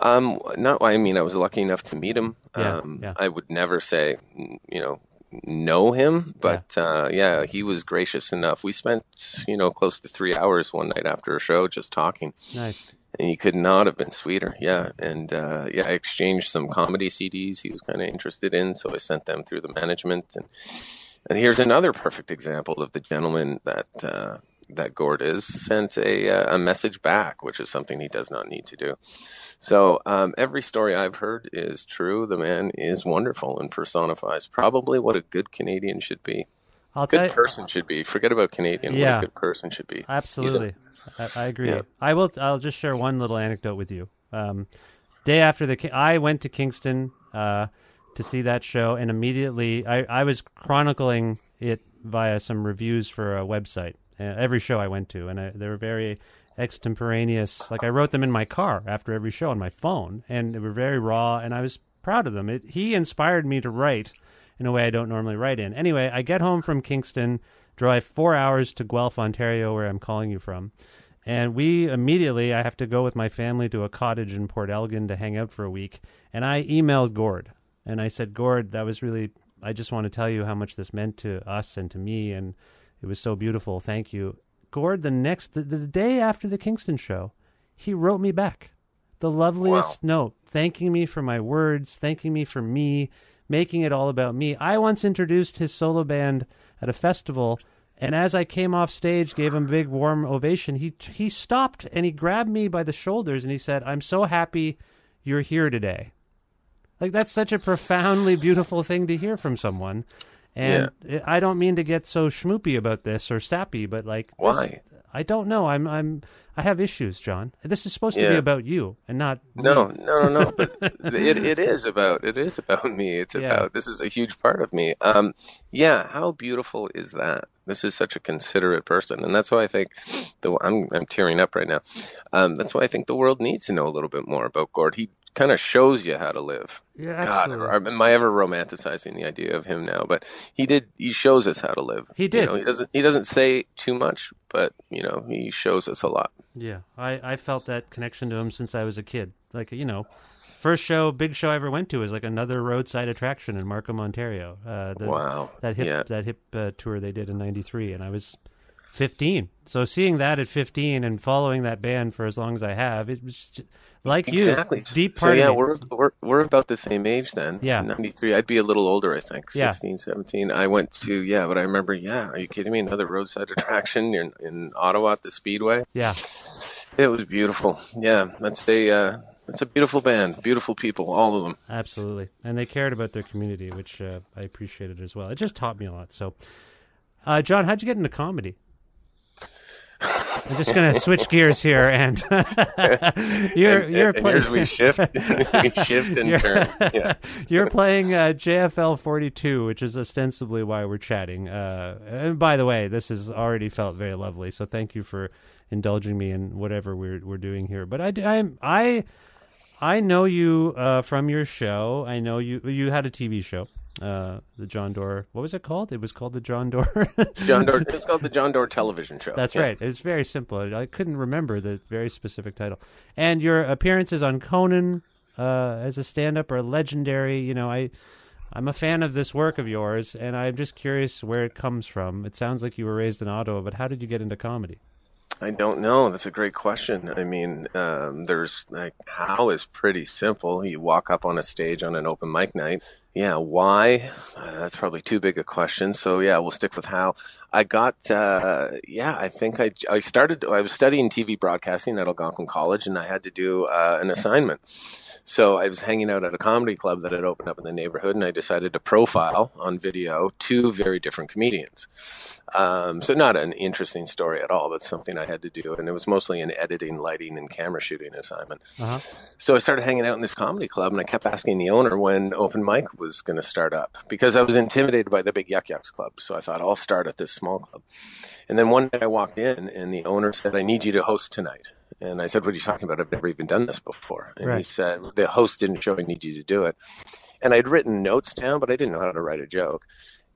Um, not. I mean, I was lucky enough to meet him. Yeah, um, yeah. I would never say, you know, know him, but uh, yeah, he was gracious enough. We spent, you know, close to three hours one night after a show just talking. Nice. And he could not have been sweeter. Yeah. And uh, yeah, I exchanged some comedy CDs he was kind of interested in. So I sent them through the management. And, and here's another perfect example of the gentleman that. Uh, that Gord is sent a uh, a message back, which is something he does not need to do. So um, every story I've heard is true. The man is wonderful and personifies probably what a good Canadian should be. I'll Good you, person should be. Forget about Canadian. What Yeah. a good person should be. Absolutely. I, I agree. Yeah. I will. I'll just share one little anecdote with you. Um, day after the, I went to Kingston. Uh, to see that show, and immediately I, I was chronicling it via some reviews for a website. Uh, every show I went to, and I, they were very extemporaneous. Like I wrote them in my car after every show on my phone, and they were very raw, and I was proud of them. It, he inspired me to write in a way I don't normally write in. Anyway, I get home from Kingston, drive four hours to Guelph, Ontario, where I'm calling you from. And we immediately, I have to go with my family to a cottage in Port Elgin to hang out for a week. And I emailed Gord and I said, Gord, that was really, I just want to tell you how much this meant to us and to me. And it was so beautiful. Thank you. Gord, the next, the, the day after the Kingston show, he wrote me back the loveliest note, thanking me for my words, thanking me for me, making it all about me. I once introduced his solo band at a festival, and as I came off stage, gave him a big warm ovation. He he stopped and he grabbed me by the shoulders and he said, "I'm so happy you're here today." Like that's such a profoundly beautiful thing to hear from someone. And I don't mean to get so schmoopy about this or sappy, but like this- Why? I don't know. I'm I'm I have issues, Jon. This is supposed to be about you and not No, me. no, no, no. But it, it is about it is about me. It's Yeah. about this is a huge part of me. Um, yeah. How beautiful is that? This is such a considerate person, and that's why I think the I'm I'm tearing up right now. Um, that's why I think the world needs to know a little bit more about Gord. He kind of shows you how to live. Yeah, God, absolutely. am I ever romanticizing the idea of him now? But he did. He shows us how to live. He You did. know, he doesn't. He doesn't say too much, but you know, he shows us a lot. Yeah, I, I felt that connection to him since I was a kid. Like you know, first show, big show I ever went to was like another roadside attraction in Markham, Ontario. Uh, the, Wow. that hip Yeah. that hip uh, tour they did in '93, and I was 15. So seeing that at 15 and following that band for as long as I have, it was just, like you, Exactly. deep so part yeah, of we're we're we're about the same age then. Yeah. 93. I'd be a little older, I think. Yeah. 16, 17. I went to yeah, but I remember, yeah, are you kidding me? Another roadside attraction in in Ottawa at the Speedway. Yeah, It was beautiful. Yeah, that's a uh it's a beautiful band, beautiful people, all of them. absolutely, and they cared about their community, which uh, I appreciated as well. It just taught me a lot. So, uh, Jon, how'd you get into comedy? I'm just gonna switch gears here, and you're And- you're and playing. we shift, we shift and You're- turn. Yeah. You're playing uh, JFL 42, which is ostensibly why we're chatting. Uh, and by the way, this has already felt very lovely. So thank you for indulging me in whatever we're we're doing here. But I I I, I know you uh, from your show. I know you you had a TV show, uh, the Jon Dore. What was it called? It was called the Jon Dore. Jon Dore it's called the Jon Dore television show. That's Yeah. right. It's very simple. I couldn't remember the very specific title. And your appearances on Conan uh, as a stand-up are legendary. You know, I I'm a fan of this work of yours, and I'm just curious where it comes from. It sounds like you were raised in Ottawa, but how did you get into comedy? I don't know. That's a great question. I mean, um, there's like how is pretty simple. You walk up on a stage on an open mic night. Yeah, why? Uh, that's probably too big a question. So yeah, we'll stick with how. I got. Uh, yeah, I think I I started. I was studying TV broadcasting at Algonquin College, and I had to do uh, an assignment. So I was hanging out at a comedy club that had opened up in the neighborhood, and I decided to profile on video two very different comedians. Um, so not an interesting story at all, but something I had to do, and it was mostly an editing, lighting, and camera shooting assignment. Uh-huh. So I started hanging out in this comedy club, and I kept asking the owner when open mic was going to start up because I was intimidated by the big Yuk Yuk's club. So I thought I'll start at this small club. And then one day I walked in, and the owner said, "I need you to host tonight." And I said, "What are you talking about? I've never even done this before." And he said, "The host didn't show. I need you to do it." And I'd written notes down, but I didn't know how to write a joke.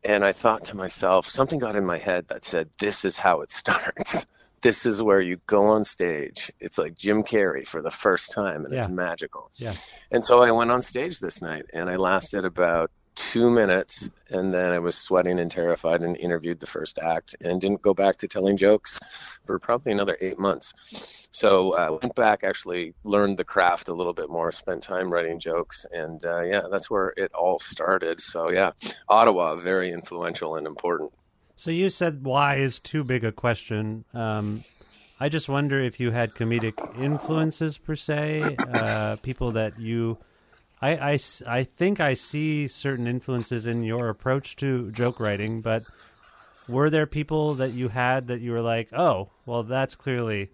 And I thought to myself, something got in my head that said, "This is how it starts." This is where you go on stage. It's like Jim Carrey for the first time, and it's magical. Yeah. And so I went on stage this night and I lasted about two minutes and then I was sweating and terrified and interviewed the first act and didn't go back to telling jokes for probably another eight months. So I went back, actually learned the craft a little bit more, spent time writing jokes. And uh, yeah, that's where it all started. So yeah, Ottawa, very influential and important. So you said why is too big a question. Um, I just wonder if you had comedic influences per se, uh, people that you. I, I I think I see certain influences in your approach to joke writing, but were there people that you had that you were like, oh, well, that's clearly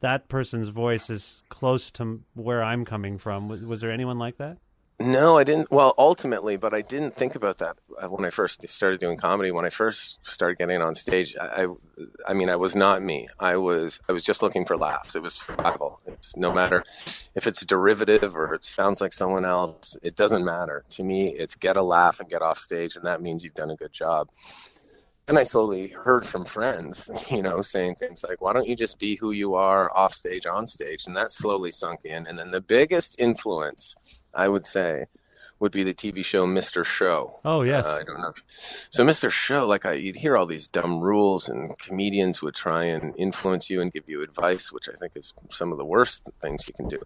that person's voice is close to where I'm coming from. Was, was there anyone like that? No, I didn't. Well, ultimately, but I didn't think about that uh, when I first started doing comedy. When I first started getting on stage, I, I, mean, I was not me. I was, I was just looking for laughs. It was survival. No matter if it's derivative or it sounds like someone else, it doesn't matter to me. It's get a laugh and get off stage, and that means you've done a good job. And I slowly heard from friends, you know, saying things like, why don't you just be who you are off stage, on stage? And that slowly sunk in. And then the biggest influence I would say, would be the TV show Mr. Show. Oh yes. Uh, I don't know. If, so Mr. Show, like I, you'd hear all these dumb rules, and comedians would try and influence you and give you advice, which I think is some of the worst things you can do.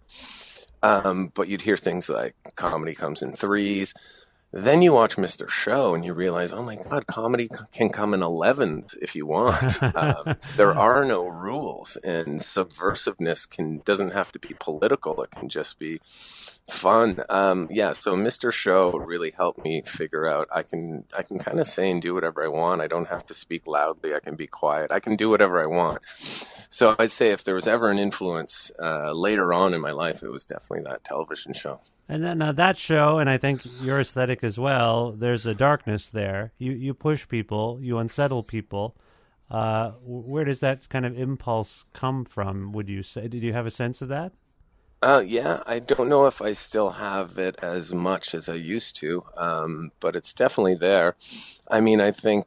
Um, but you'd hear things like comedy comes in threes. Then you watch Mr. Show and you realize, oh my God, comedy can come in 11 if you want. um, there are no rules, and subversiveness can doesn't have to be political. It can just be fun. Um, yeah, so Mr. Show really helped me figure out I can I can kind of say and do whatever I want. I don't have to speak loudly. I can be quiet. I can do whatever I want. So I'd say if there was ever an influence uh, later on in my life, it was definitely that television show. And then uh, that show, and I think your aesthetic as well. There's a darkness there. You you push people, you unsettle people. Uh, where does that kind of impulse come from? Would you say? Did you have a sense of that? Uh, yeah, I don't know if I still have it as much as I used to, um, but it's definitely there. I mean, I think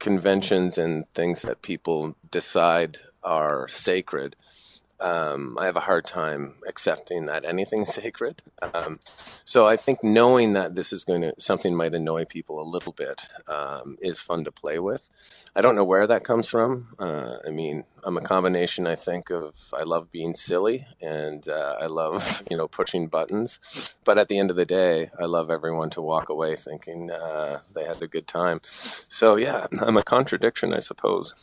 conventions and things that people decide are sacred um, I have a hard time accepting that anything's sacred. Um, so I think knowing that this is going to something might annoy people a little bit um, is fun to play with. I don't know where that comes from. Uh, I mean, I'm a combination. I think of I love being silly and uh, I love you know pushing buttons, but at the end of the day, I love everyone to walk away thinking uh, they had a good time. So yeah, I'm a contradiction, I suppose.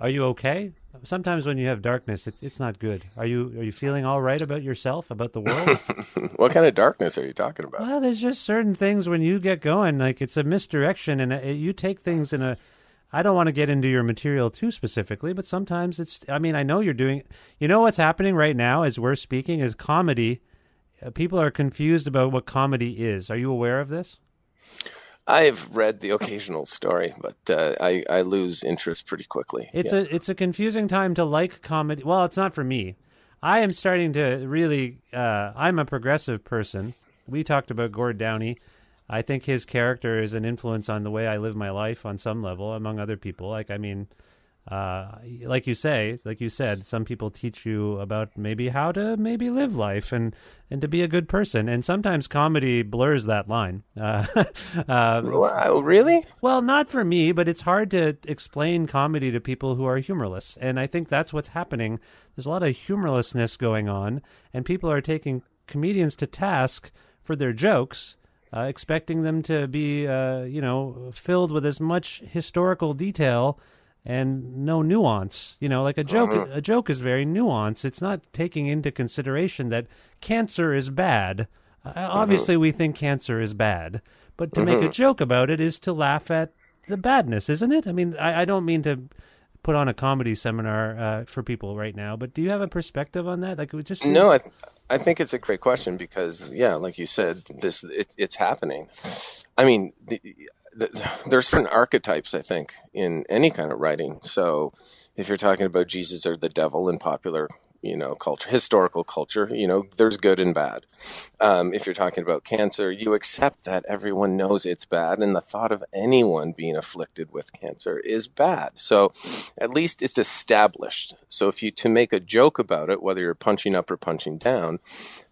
Are you okay? Sometimes when you have darkness, it, it's not good. Are you are you feeling all right about yourself, about the world? what kind of darkness are you talking about? Well, there's just certain things when you get going, like it's a misdirection, and it, uh, you take things in a. I don't want to get into your material too specifically, but sometimes it's. I mean, I know you're doing. You know what's happening right now as we're speaking is comedy. Uh, people are confused about what comedy is. Are you aware of this? I've read the occasional story, but uh, I I lose interest pretty quickly. It's yeah. a it's a confusing time to like comedy. Well, it's not for me. I am starting to really. Uh, I'm a progressive person. We talked about Gord Downie. I think his character is an influence on the way I live my life on some level, among other people. Like, I mean, uh, like you say, like you said, some people teach you about maybe how to maybe live life and and to be a good person, and sometimes comedy blurs that line. Uh, uh, really? Well, not for me, but it's hard to explain comedy to people who are humorless, and I think that's what's happening. There's a lot of humorlessness going on, and people are taking comedians to task for their jokes. Uh, expecting them to be, uh, you know, filled with as much historical detail and no nuance. You know, like a joke. Uh-huh. A joke is very nuanced. It's not taking into consideration that cancer is bad. Uh, uh-huh. obviously, we think cancer is bad, but to uh-huh. make a joke about it is to laugh at the badness, isn't it? I mean, I, I don't mean to put on a comedy seminar uh, for people right now, but do you have a perspective on that? Like, it just seems... no. I, th- I think it's a great question because, yeah, like you said, this it, it's happening. I mean, the, there's certain archetypes I think in any kind of writing. So if you're talking about Jesus or the devil in popular you know culture historical culture you know there's good and bad. Um, if you're talking about cancer you accept that everyone knows it's bad and the thought of anyone being afflicted with cancer is bad. So at least it's established. So if you to make a joke about it whether you're punching up or punching down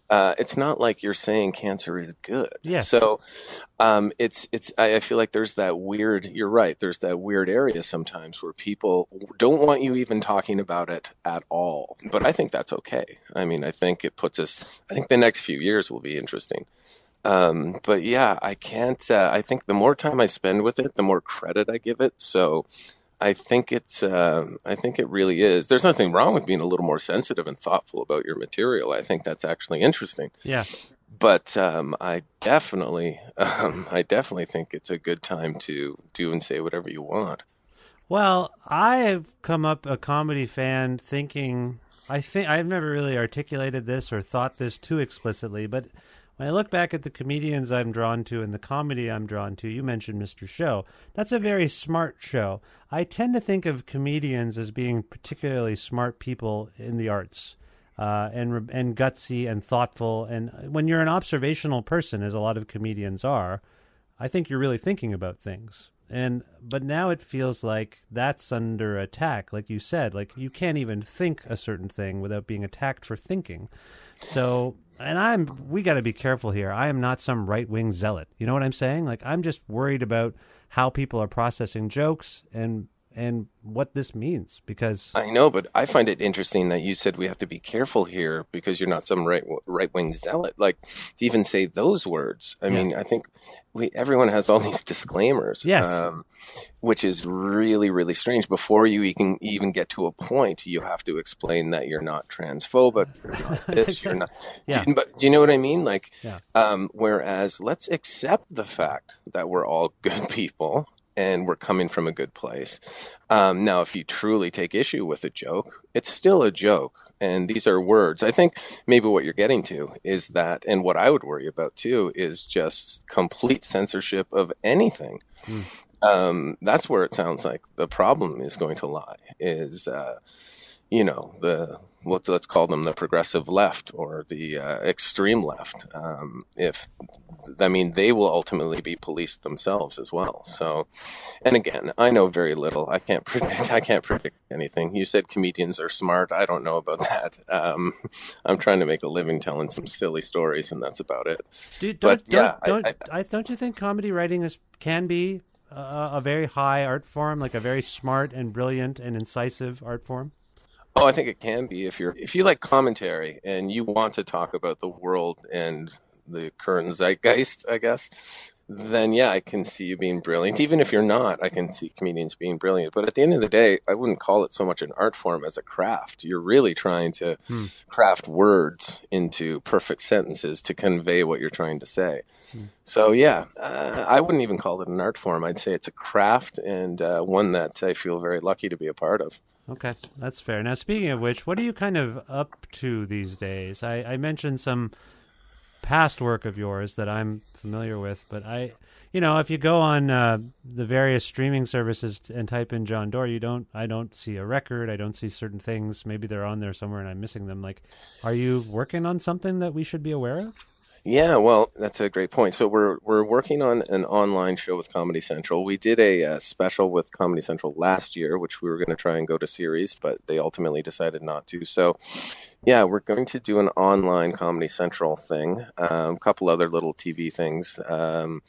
uh, it's not like you're saying cancer is good. Yeah. So um, it's it's I, I, feel like there's that weird. You're right. There's that weird area sometimes where people don't want you even talking about it at all. But I think that's okay. I mean, I think it puts us. I think the next few years will be interesting. Um, but yeah, I can't. Uh, I think the more time I spend with it, the more credit I give it. So I think it's. Uh, I think it really is. There's nothing wrong with being a little more sensitive and thoughtful about your material. I think that's actually interesting. Yeah. But um, I definitely, um, I definitely think it's a good time to do and say whatever you want. Well, I've come up a comedy fan thinking. I think I've never really articulated this or thought this too explicitly, but when I look back at the comedians I'm drawn to and the comedy I'm drawn to, you mentioned Mr. Show. That's a very smart show. I tend to think of comedians as being particularly smart people in the arts. Uh, and and gutsy and thoughtful, and when you're an observational person, as a lot of comedians are, I think you're really thinking about things and but now it feels like that's under attack like you said like you can't even think a certain thing without being attacked for thinking. So and i'm we got to be careful here. I am not some right-wing zealot. You know what i'm saying? Like i'm just worried about how people are processing jokes and and what this means because I know, but I find it interesting that you said we have to be careful here because you're not some right right wing zealot. Like to even say those words. I yeah. mean, I think we everyone has all these disclaimers. Yes. Um, which is really really strange. Before you can even get to a point, you have to explain that you're not transphobic. You're not this, you're not. Yeah. But do you know what I mean? Like, yeah. um, whereas let's accept the fact that we're all good people and we're coming from a good place. Um, now, if you truly take issue with a joke, it's still a joke. And these are words. I think maybe what you're getting to is that, and what I would worry about too, is just complete censorship of anything. Mm. Um, that's where it sounds like the problem is going to lie. Is uh, you know the what let's call them the progressive left or the uh, extreme left. Um, if I mean, they will ultimately be policed themselves as well. So, and again, I know very little. I can't predict. I can't predict anything. You said comedians are smart. I don't know about that. Um, I'm trying to make a living telling some silly stories, and that's about it. Do, don't, but, yeah, don't, I, I, I, don't you think comedy writing is can be a, a very high art form, like a very smart and brilliant and incisive art form? Oh, I think it can be if you're if you like commentary and you want to talk about the world and the current zeitgeist, I guess. Then yeah, I can see you being brilliant. Even if you're not, I can see comedians being brilliant. But at the end of the day, I wouldn't call it so much an art form as a craft. You're really trying to hmm. craft words into perfect sentences to convey what you're trying to say. Hmm. So yeah, uh, I wouldn't even call it an art form. I'd say it's a craft and uh, one that I feel very lucky to be a part of. Okay, that's fair. Now, speaking of which, what are you kind of up to these days? I, I mentioned some past work of yours that I'm familiar with, but I, you know, if you go on uh, the various streaming services and type in Jon Dore, you don't. I don't see a record. I don't see certain things. Maybe they're on there somewhere and I'm missing them. Like, are you working on something that we should be aware of? Yeah, well, that's a great point. So we're we're working on an online show with Comedy Central. We did a uh, special with Comedy Central last year, which we were going to try and go to series, but they ultimately decided not to. So, yeah, we're going to do an online Comedy Central thing, um, a couple other little TV things. Um,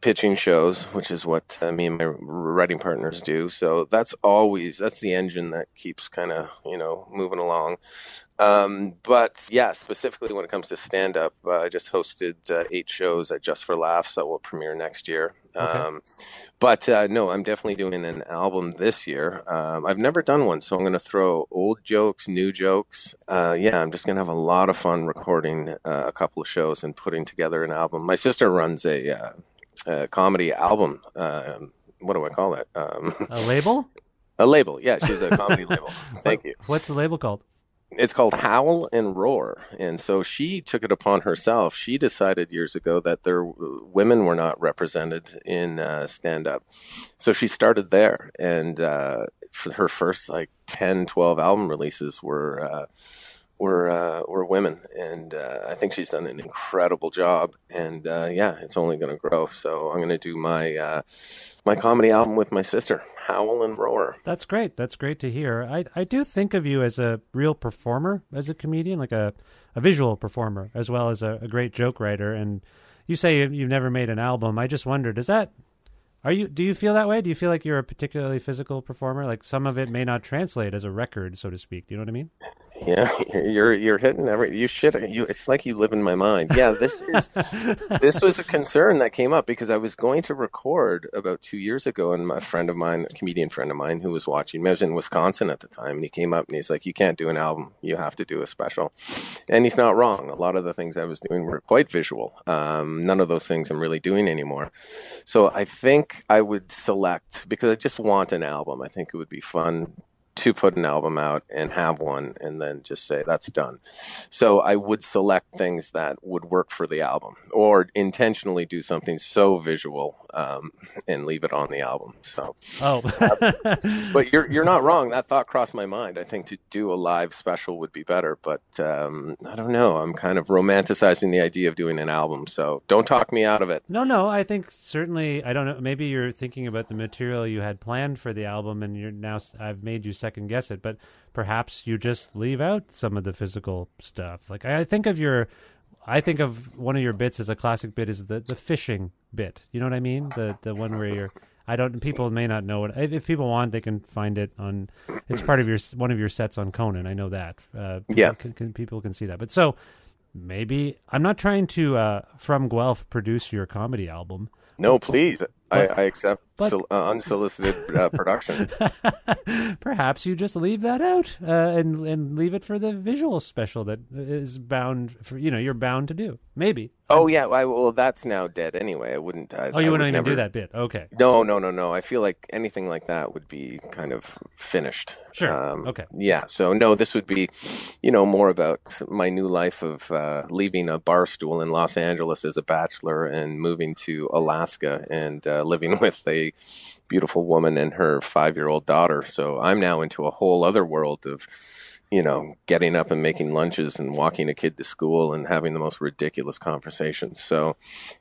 pitching shows, which is what uh, me and my writing partners do. So that's always that's the engine that keeps kind of you know moving along. Um, but yeah, specifically when it comes to stand up, uh, I just hosted uh, eight shows at Just for Laughs that will premiere next year. Okay. Um, but uh, no, I'm definitely doing an album this year. Um, I've never done one, so I'm going to throw old jokes, new jokes. Uh, yeah, I'm just going to have a lot of fun recording uh, a couple of shows and putting together an album. My sister runs a uh, a comedy album. Uh, what do I call it? Um, a label? A label. Yeah, she's a comedy label. Thank you. What's the label called? It's called Howl and Roar, and so she took it upon herself. She decided years ago that there women were not represented in uh, stand up, so she started there. And uh, for her first like 10, 12 album releases were uh, were uh, were women, and uh, I think she's done an incredible job. And uh, yeah, it's only going to grow. So I'm going to do my uh, my comedy album with my sister, Howl and Roar. That's great. That's great to hear. I I do think of you as a real performer, as a comedian, like a a visual performer, as well as a, a great joke writer. And you say you've never made an album. I just wondered, does that are you? Do you feel that way? Do you feel like you're a particularly physical performer? Like some of it may not translate as a record, so to speak. Do you know what I mean? Yeah, you're you're hitting every you shit you. It's like you live in my mind. Yeah, this is this was a concern that came up because I was going to record about two years ago, and my friend of mine, a comedian friend of mine, who was watching, I was in Wisconsin at the time, and he came up and he's like, "You can't do an album. You have to do a special," and he's not wrong. A lot of the things I was doing were quite visual. Um, none of those things I'm really doing anymore. So I think I would select because I just want an album. I think it would be fun to put an album out and have one and then just say that's done. So I would select things that would work for the album or intentionally do something so visual um, and leave it on the album. So, Oh, but you're you're not wrong. That thought crossed my mind. I think to do a live special would be better, but um, I don't know. I'm kind of romanticizing the idea of doing an album. So don't talk me out of it. no, no. I think certainly. I don't know. Maybe you're thinking about the material you had planned for the album, and you're now. I've made you second guess it, but perhaps you just leave out some of the physical stuff. Like I think of your. I think of one of your bits as a classic bit is the the fishing bit. You know what I mean? The the one where you're. I don't. People may not know it. If, if people want, they can find it on. It's part of your one of your sets on Conan. I know that. Uh, Yeah. can, can, people can see that. But so maybe I'm not trying to uh, from Guelph produce your comedy album. No, please. I, I accept but- uh, unsolicited uh, production. Perhaps you just leave that out uh, and and leave it for the visual special that is bound for you know you're bound to do. Maybe. Oh yeah, I, well that's now dead anyway. I wouldn't. I, Oh, you I wouldn't would even never, do that bit. Okay. No, no, no, no. I feel like anything like that would be kind of finished. Sure. Um, Okay. Yeah. So no, this would be, you know, more about my new life of uh, leaving a bar stool in Los Angeles as a bachelor and moving to Alaska and uh, living with a beautiful woman and her five-year-old daughter. So I'm now into a whole other world of. You know, getting up and making lunches and walking a kid to school and having the most ridiculous conversations. So,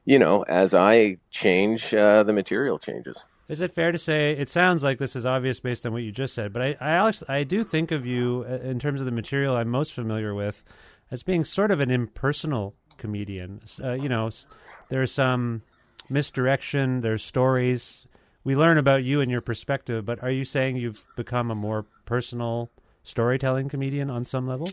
you know, as I change, uh, the material changes. Is it fair to say it sounds like this is obvious based on what you just said, but I, I Alex, I do think of you uh, in terms of the material I'm most familiar with as being sort of an impersonal comedian. Uh, you know, there's some misdirection, there's stories. We learn about you and your perspective, but are you saying you've become a more personal storytelling comedian on some level?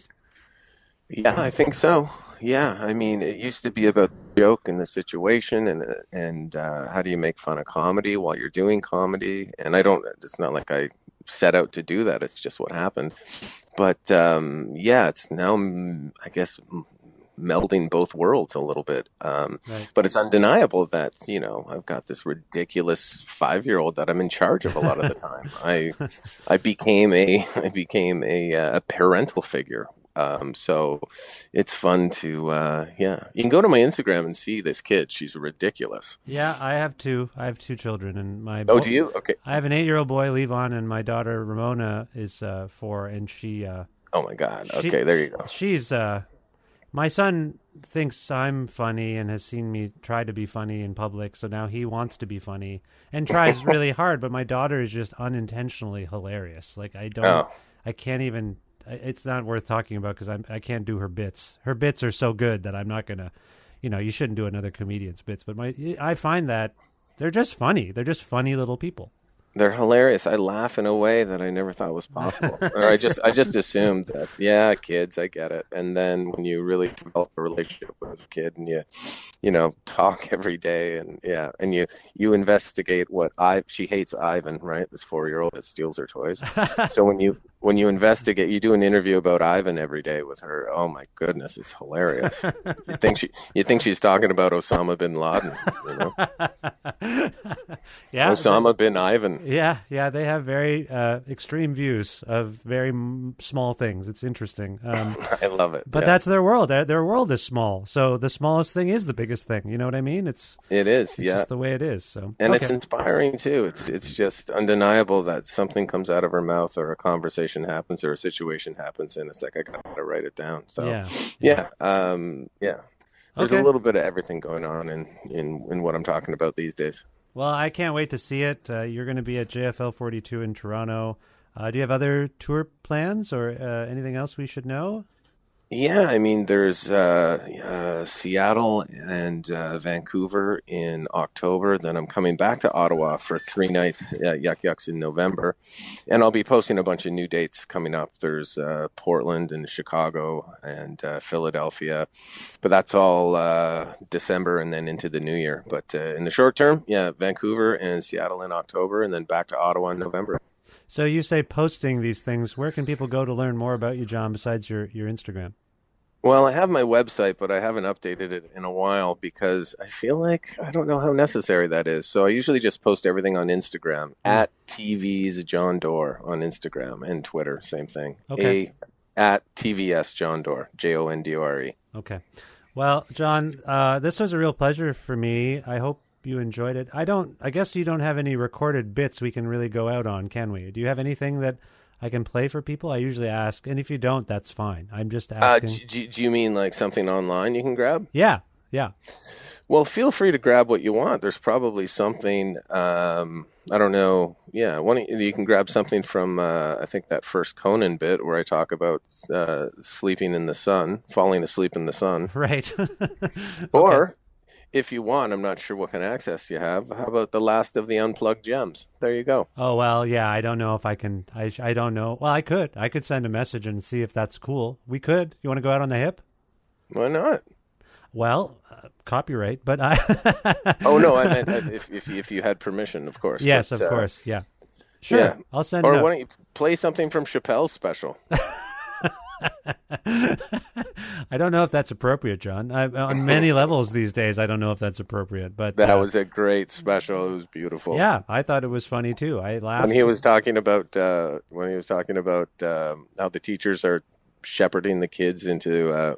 Yeah, I think so. Yeah, I mean, it used to be about the joke and the situation, and and uh, how do you make fun of comedy while you're doing comedy? And I don't. It's not like I set out to do that. It's just what happened. But um, yeah, it's now, mm, I guess, m- melding both worlds a little bit. Um, Right. But it's undeniable that you know I've got this ridiculous five year old that I'm in charge of a lot of the time. I I became a I became a, uh, a parental figure. Um, so it's fun to uh, yeah. You can go to my Instagram and see this kid. She's ridiculous. Yeah, I have two. I have two children, and my Oh, bo- do you? Okay. I have an eight-year-old boy, Levon, and my daughter Ramona is uh, four, and she. Uh, Oh my God. she- Okay, there you go. She's. Uh, my son thinks I'm funny and has seen me try to be funny in public, so now he wants to be funny and tries really hard. But my daughter is just unintentionally hilarious. Like I don't. Oh. I can't even. It's not worth talking about because I I can't do her bits. Her bits are so good that I'm not gonna. You know, you shouldn't do another comedian's bits. But my, I find that they're just funny. They're just funny little people. They're hilarious. I laugh in a way that I never thought was possible. or I just I just assumed that yeah, kids, I get it. And then when you really develop a relationship with a kid and you you know, talk every day and yeah, and you you investigate what I she hates Ivan, right? This 4-year-old that steals her toys. so when you when you investigate, you do an interview about Ivan every day with her. Oh my goodness, it's hilarious. you think she you think she's talking about Osama bin Laden, you know? Yeah, Osama bin Ivan. Yeah, yeah, they have very uh, extreme views of very m- small things. It's interesting. Um, I love it. but yeah. that's their world. Their, their world is small, so the smallest thing is the biggest thing. You know what I mean? It's it is, it's yeah. the way it is. So And okay. it's inspiring too. It's it's just undeniable that something comes out of her mouth or a conversation happens or a situation happens and it's like I gotta write it down. So Yeah. yeah. Um yeah. There's Okay. a little bit of everything going on in, in, in what I'm talking about these days. well, I can't wait to see it. Uh, you're going to be at JFL 42 in Toronto. Uh, do you have other tour plans or uh, anything else we should know? Yeah, I mean, there's uh, uh, Seattle and uh, Vancouver in October. Then I'm coming back to Ottawa for three nights at Yuk Yuk's in November. And I'll be posting a bunch of new dates coming up. There's uh, Portland and Chicago and uh, Philadelphia. But that's all uh, December and then into the new year. But uh, in the short term, yeah, Vancouver and Seattle in October and then back to Ottawa in November. So you say posting these things. Where can people go to learn more about you, John, besides your, your Instagram? Well, I have my website, but I haven't updated it in a while because I feel like I don't know how necessary that is. So I usually just post everything on Instagram at TV's Jon Dore on Instagram and Twitter. Same thing. Okay. A at TVS Jon Dore. J O N D O R E. Okay. Well, John, uh, this was a real pleasure for me. I hope you enjoyed it. I don't. I guess you don't have any recorded bits we can really go out on, can we? Do you have anything that I can play for people? I usually ask, and if you don't, that's fine. I'm just Uh, asking. do, do, do you mean like something online you can grab? yeah, yeah. Well, feel free to grab what you want. There's probably something. Um, I don't know. Yeah, one you can grab something from. Uh, I think that first Conan bit where I talk about uh, sleeping in the sun, falling asleep in the sun. Right. Or, if you want, I'm not sure what kind of access you have. How about the last of the unplugged gems? There you go. Oh well, yeah. I don't know if I can. I I don't know. Well, I could. I could send a message and see if that's cool. We could. You want to go out on the hip? Why not? Well, uh, copyright, but I. Oh no, I meant uh, if if if you had permission, of course. yes, But, of uh, course. Yeah. Sure. Yeah. I'll send. Or why don't you play something from Chappelle's special? I don't know if that's appropriate, Jon. I, on many levels these days, I don't know if that's appropriate. But That uh, was a great special. It was beautiful. yeah, I thought it was funny too. I laughed. when he was talking about uh, when he was talking about um, how the teachers are shepherding the kids into uh,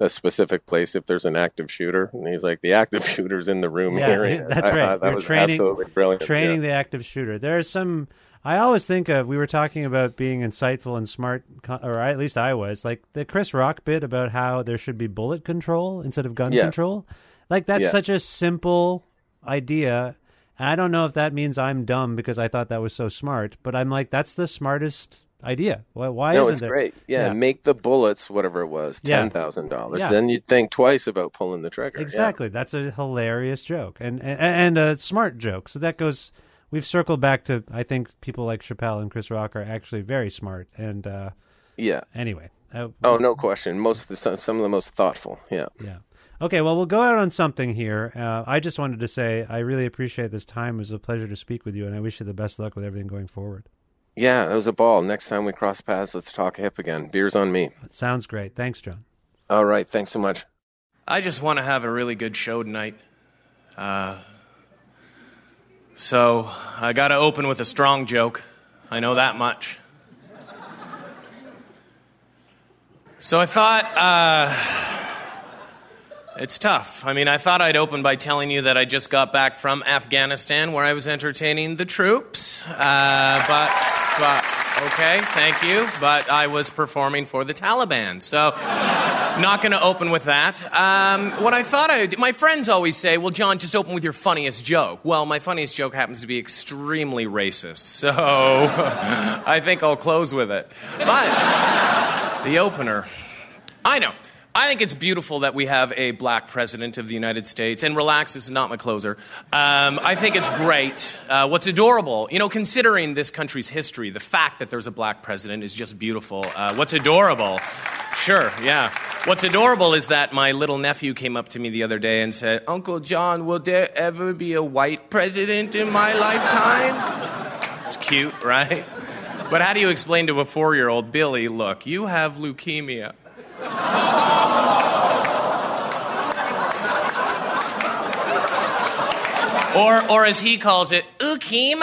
a specific place if there's an active shooter, and he's like, "The active shooter's in the room yeah, it." that's I right. thought that We're was training, absolutely brilliant. Training yeah. the active shooter. There's some. I always think of. We were talking about being insightful and smart, or at least I was. Like the Chris Rock bit about how there should be bullet control instead of gun Yeah. control. Like that's Yeah. such a simple idea. And I don't know if that means I'm dumb because I thought that was so smart, but I'm like, that's the smartest idea. Why, why No, isn't it's there? great. Yeah, make the bullets whatever it was, Yeah. ten thousand dollars. Yeah. Then you'd think twice about pulling the trigger. Yeah. Exactly. That's a hilarious joke and, and and a smart joke. So that goes. We've circled back to. I think people like Chappelle and Chris Rock are actually very smart. And uh, Yeah. anyway, uh, Oh, no question. Most of the, some, some of the most thoughtful. Yeah. yeah. Okay. Well, we'll go out on something here. Uh, I just wanted to say I really appreciate this time. It was a pleasure to speak with you, and I wish you the best luck with everything going forward. Yeah, that was a ball. Next time we cross paths, let's talk hip again. Beers on me. It sounds great. Thanks, Jon. All right. Thanks so much. I just want to have a really good show tonight. Uh, so I got to open with a strong joke. I know that much. So I thought, uh, it's tough. I mean, I thought I'd open by telling you that I just got back from Afghanistan where I was entertaining the troops. Uh, but, but, okay, thank you. But I was performing for the Taliban. So, not going to open with that. Um, what I thought I would, my friends always say, well, Jon, just open with your funniest joke. Well, my funniest joke happens to be extremely racist. So, I think I'll close with it. But, the opener. I know. I think it's beautiful that we have a black president of the United States. And relax, this is not my closer. Um, I think it's great. Uh, what's adorable, you know, considering this country's history, the fact that there's a black president is just beautiful. Uh, what's adorable? Sure, yeah. What's adorable is that my little nephew came up to me the other day and said, Uncle Jon, will there ever be a white president in my lifetime? It's cute, right? But how do you explain to a four year old, Billy, look, you have leukemia? Or, or as he calls it, Ukima?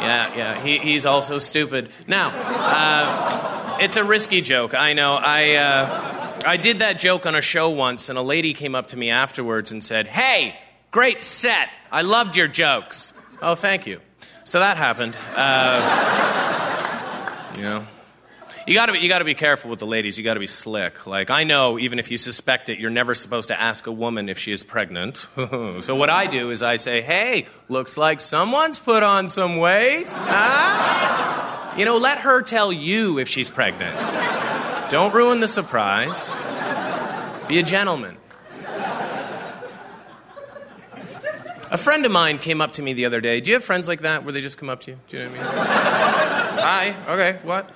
Yeah, yeah, he, he's also stupid. Now, uh, it's a risky joke, I know. I, uh, I did that joke on a show once, and a lady came up to me afterwards and said, Hey, great set. I loved your jokes. Oh, thank you. So that happened. Uh, you know. You gotta, be, you gotta be careful with the ladies. You gotta be slick. Like, I know, even if you suspect it, you're never supposed to ask a woman if she is pregnant. so, what I do is I say, hey, looks like someone's put on some weight. Huh? You know, let her tell you if she's pregnant. Don't ruin the surprise. Be a gentleman. A friend of mine came up to me the other day. Do you have friends like that where they just come up to you? Do you know what I mean? Hi. Okay. What?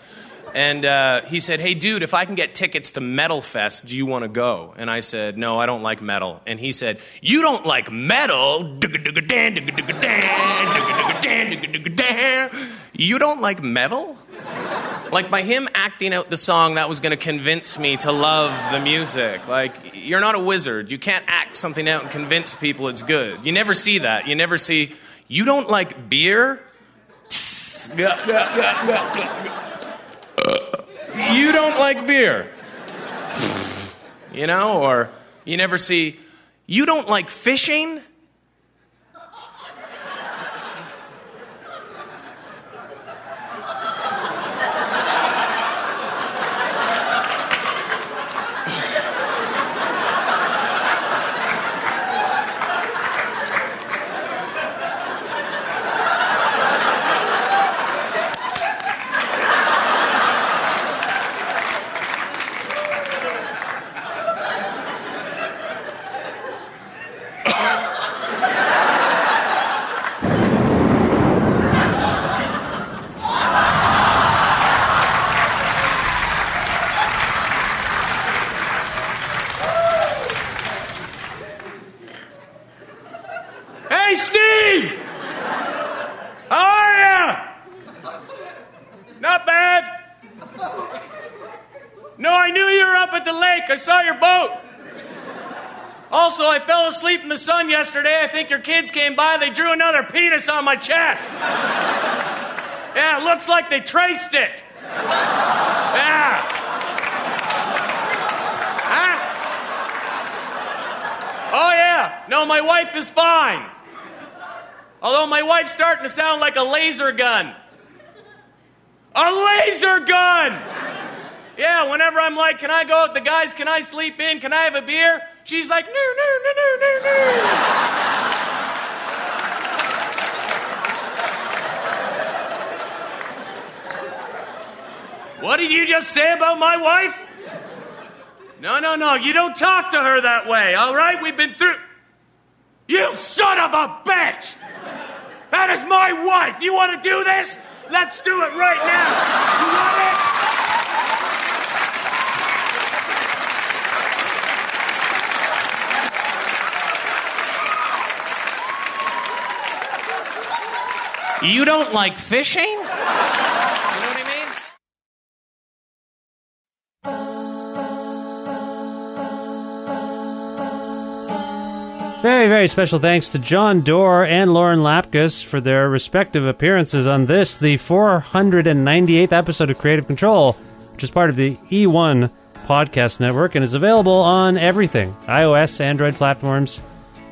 And uh, he said, Hey, dude, if I can get tickets to Metal Fest, do you want to go? And I said, No, I don't like metal. And he said, You don't like metal? You don't like metal? Like, by him acting out the song, that was going to convince me to love the music. Like, you're not a wizard. You can't act something out and convince people it's good. You never see that. You never see, You don't like beer? Yes. Yeah, yeah, yeah, yeah, yeah. You don't like beer. You know, or you never see, you don't like fishing? Hey, Steve! How are you? Not bad. No, I knew you were up at the lake. I saw your boat. Also, I fell asleep in the sun yesterday. I think your kids came by. They drew another penis on my chest. Yeah, it looks like they traced it. Yeah. Huh? Oh, yeah. No, my wife is fine. Although my wife's starting to sound like a laser gun. A laser gun! Yeah, whenever I'm like, can I go with the guys? Can I sleep in? Can I have a beer? She's like, no, no, no, no, no, no. What did you just say about my wife? No, no, no, you don't talk to her that way, all right? We've been through. You son of a bitch! That is my wife. You want to do this? Let's do it right now. You want it? You don't like fishing? You know Very, very special thanks to Jon Dore and Lauren Lapkus for their respective appearances on this, the 498th episode of Creative Control, which is part of the E1 podcast network and is available on everything iOS, Android platforms,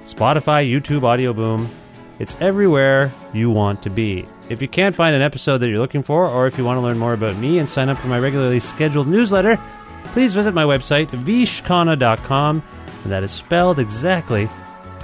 Spotify, YouTube, Audio Boom. It's everywhere you want to be. If you can't find an episode that you're looking for, or if you want to learn more about me and sign up for my regularly scheduled newsletter, please visit my website, vishkhanna.com, and that is spelled exactly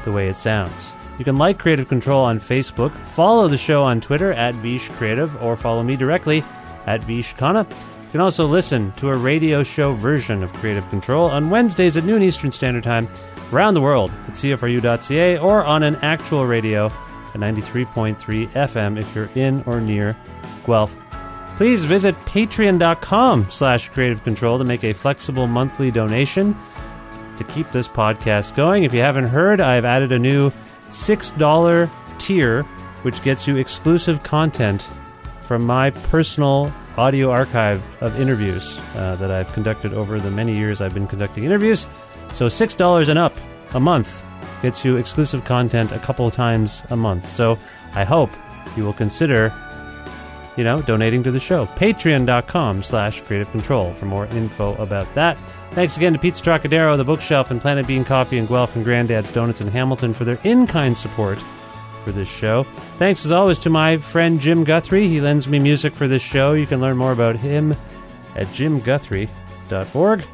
the way it sounds. You can like Creative Control on Facebook, follow the show on Twitter at Vish Creative, or follow me directly at Vish Khanna. You can also listen to a radio show version of Creative Control on Wednesdays at noon Eastern Standard Time around the world at CFRU.ca or on an actual radio at 93.3 FM if you're in or near Guelph. Please visit patreon.com slash creative control to make a flexible monthly donation to keep this podcast going. If you haven't heard, I've added a new $6 tier, which gets you exclusive content from my personal audio archive of interviews uh, that I've conducted over the many years I've been conducting interviews. So $6 and up a month gets you exclusive content a couple of times a month. So I hope you will consider you know, donating to the show. Patreon.com slash creative control for more info about that. Thanks again to Pizza Trocadero, The Bookshelf, and Planet Bean Coffee and Guelph and Granddad's Donuts in Hamilton for their in-kind support for this show. Thanks as always to my friend Jim Guthrie. He lends me music for this show. You can learn more about him at jimguthrie.org.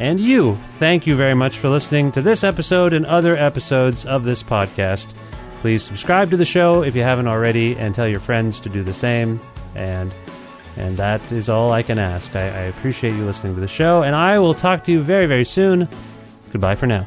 And you, thank you very much for listening to this episode and other episodes of this podcast. Please subscribe to the show if you haven't already, and tell your friends to do the same. And and that is all I can ask. I, I appreciate you listening to the show, and I will talk to you very, very soon. Goodbye for now.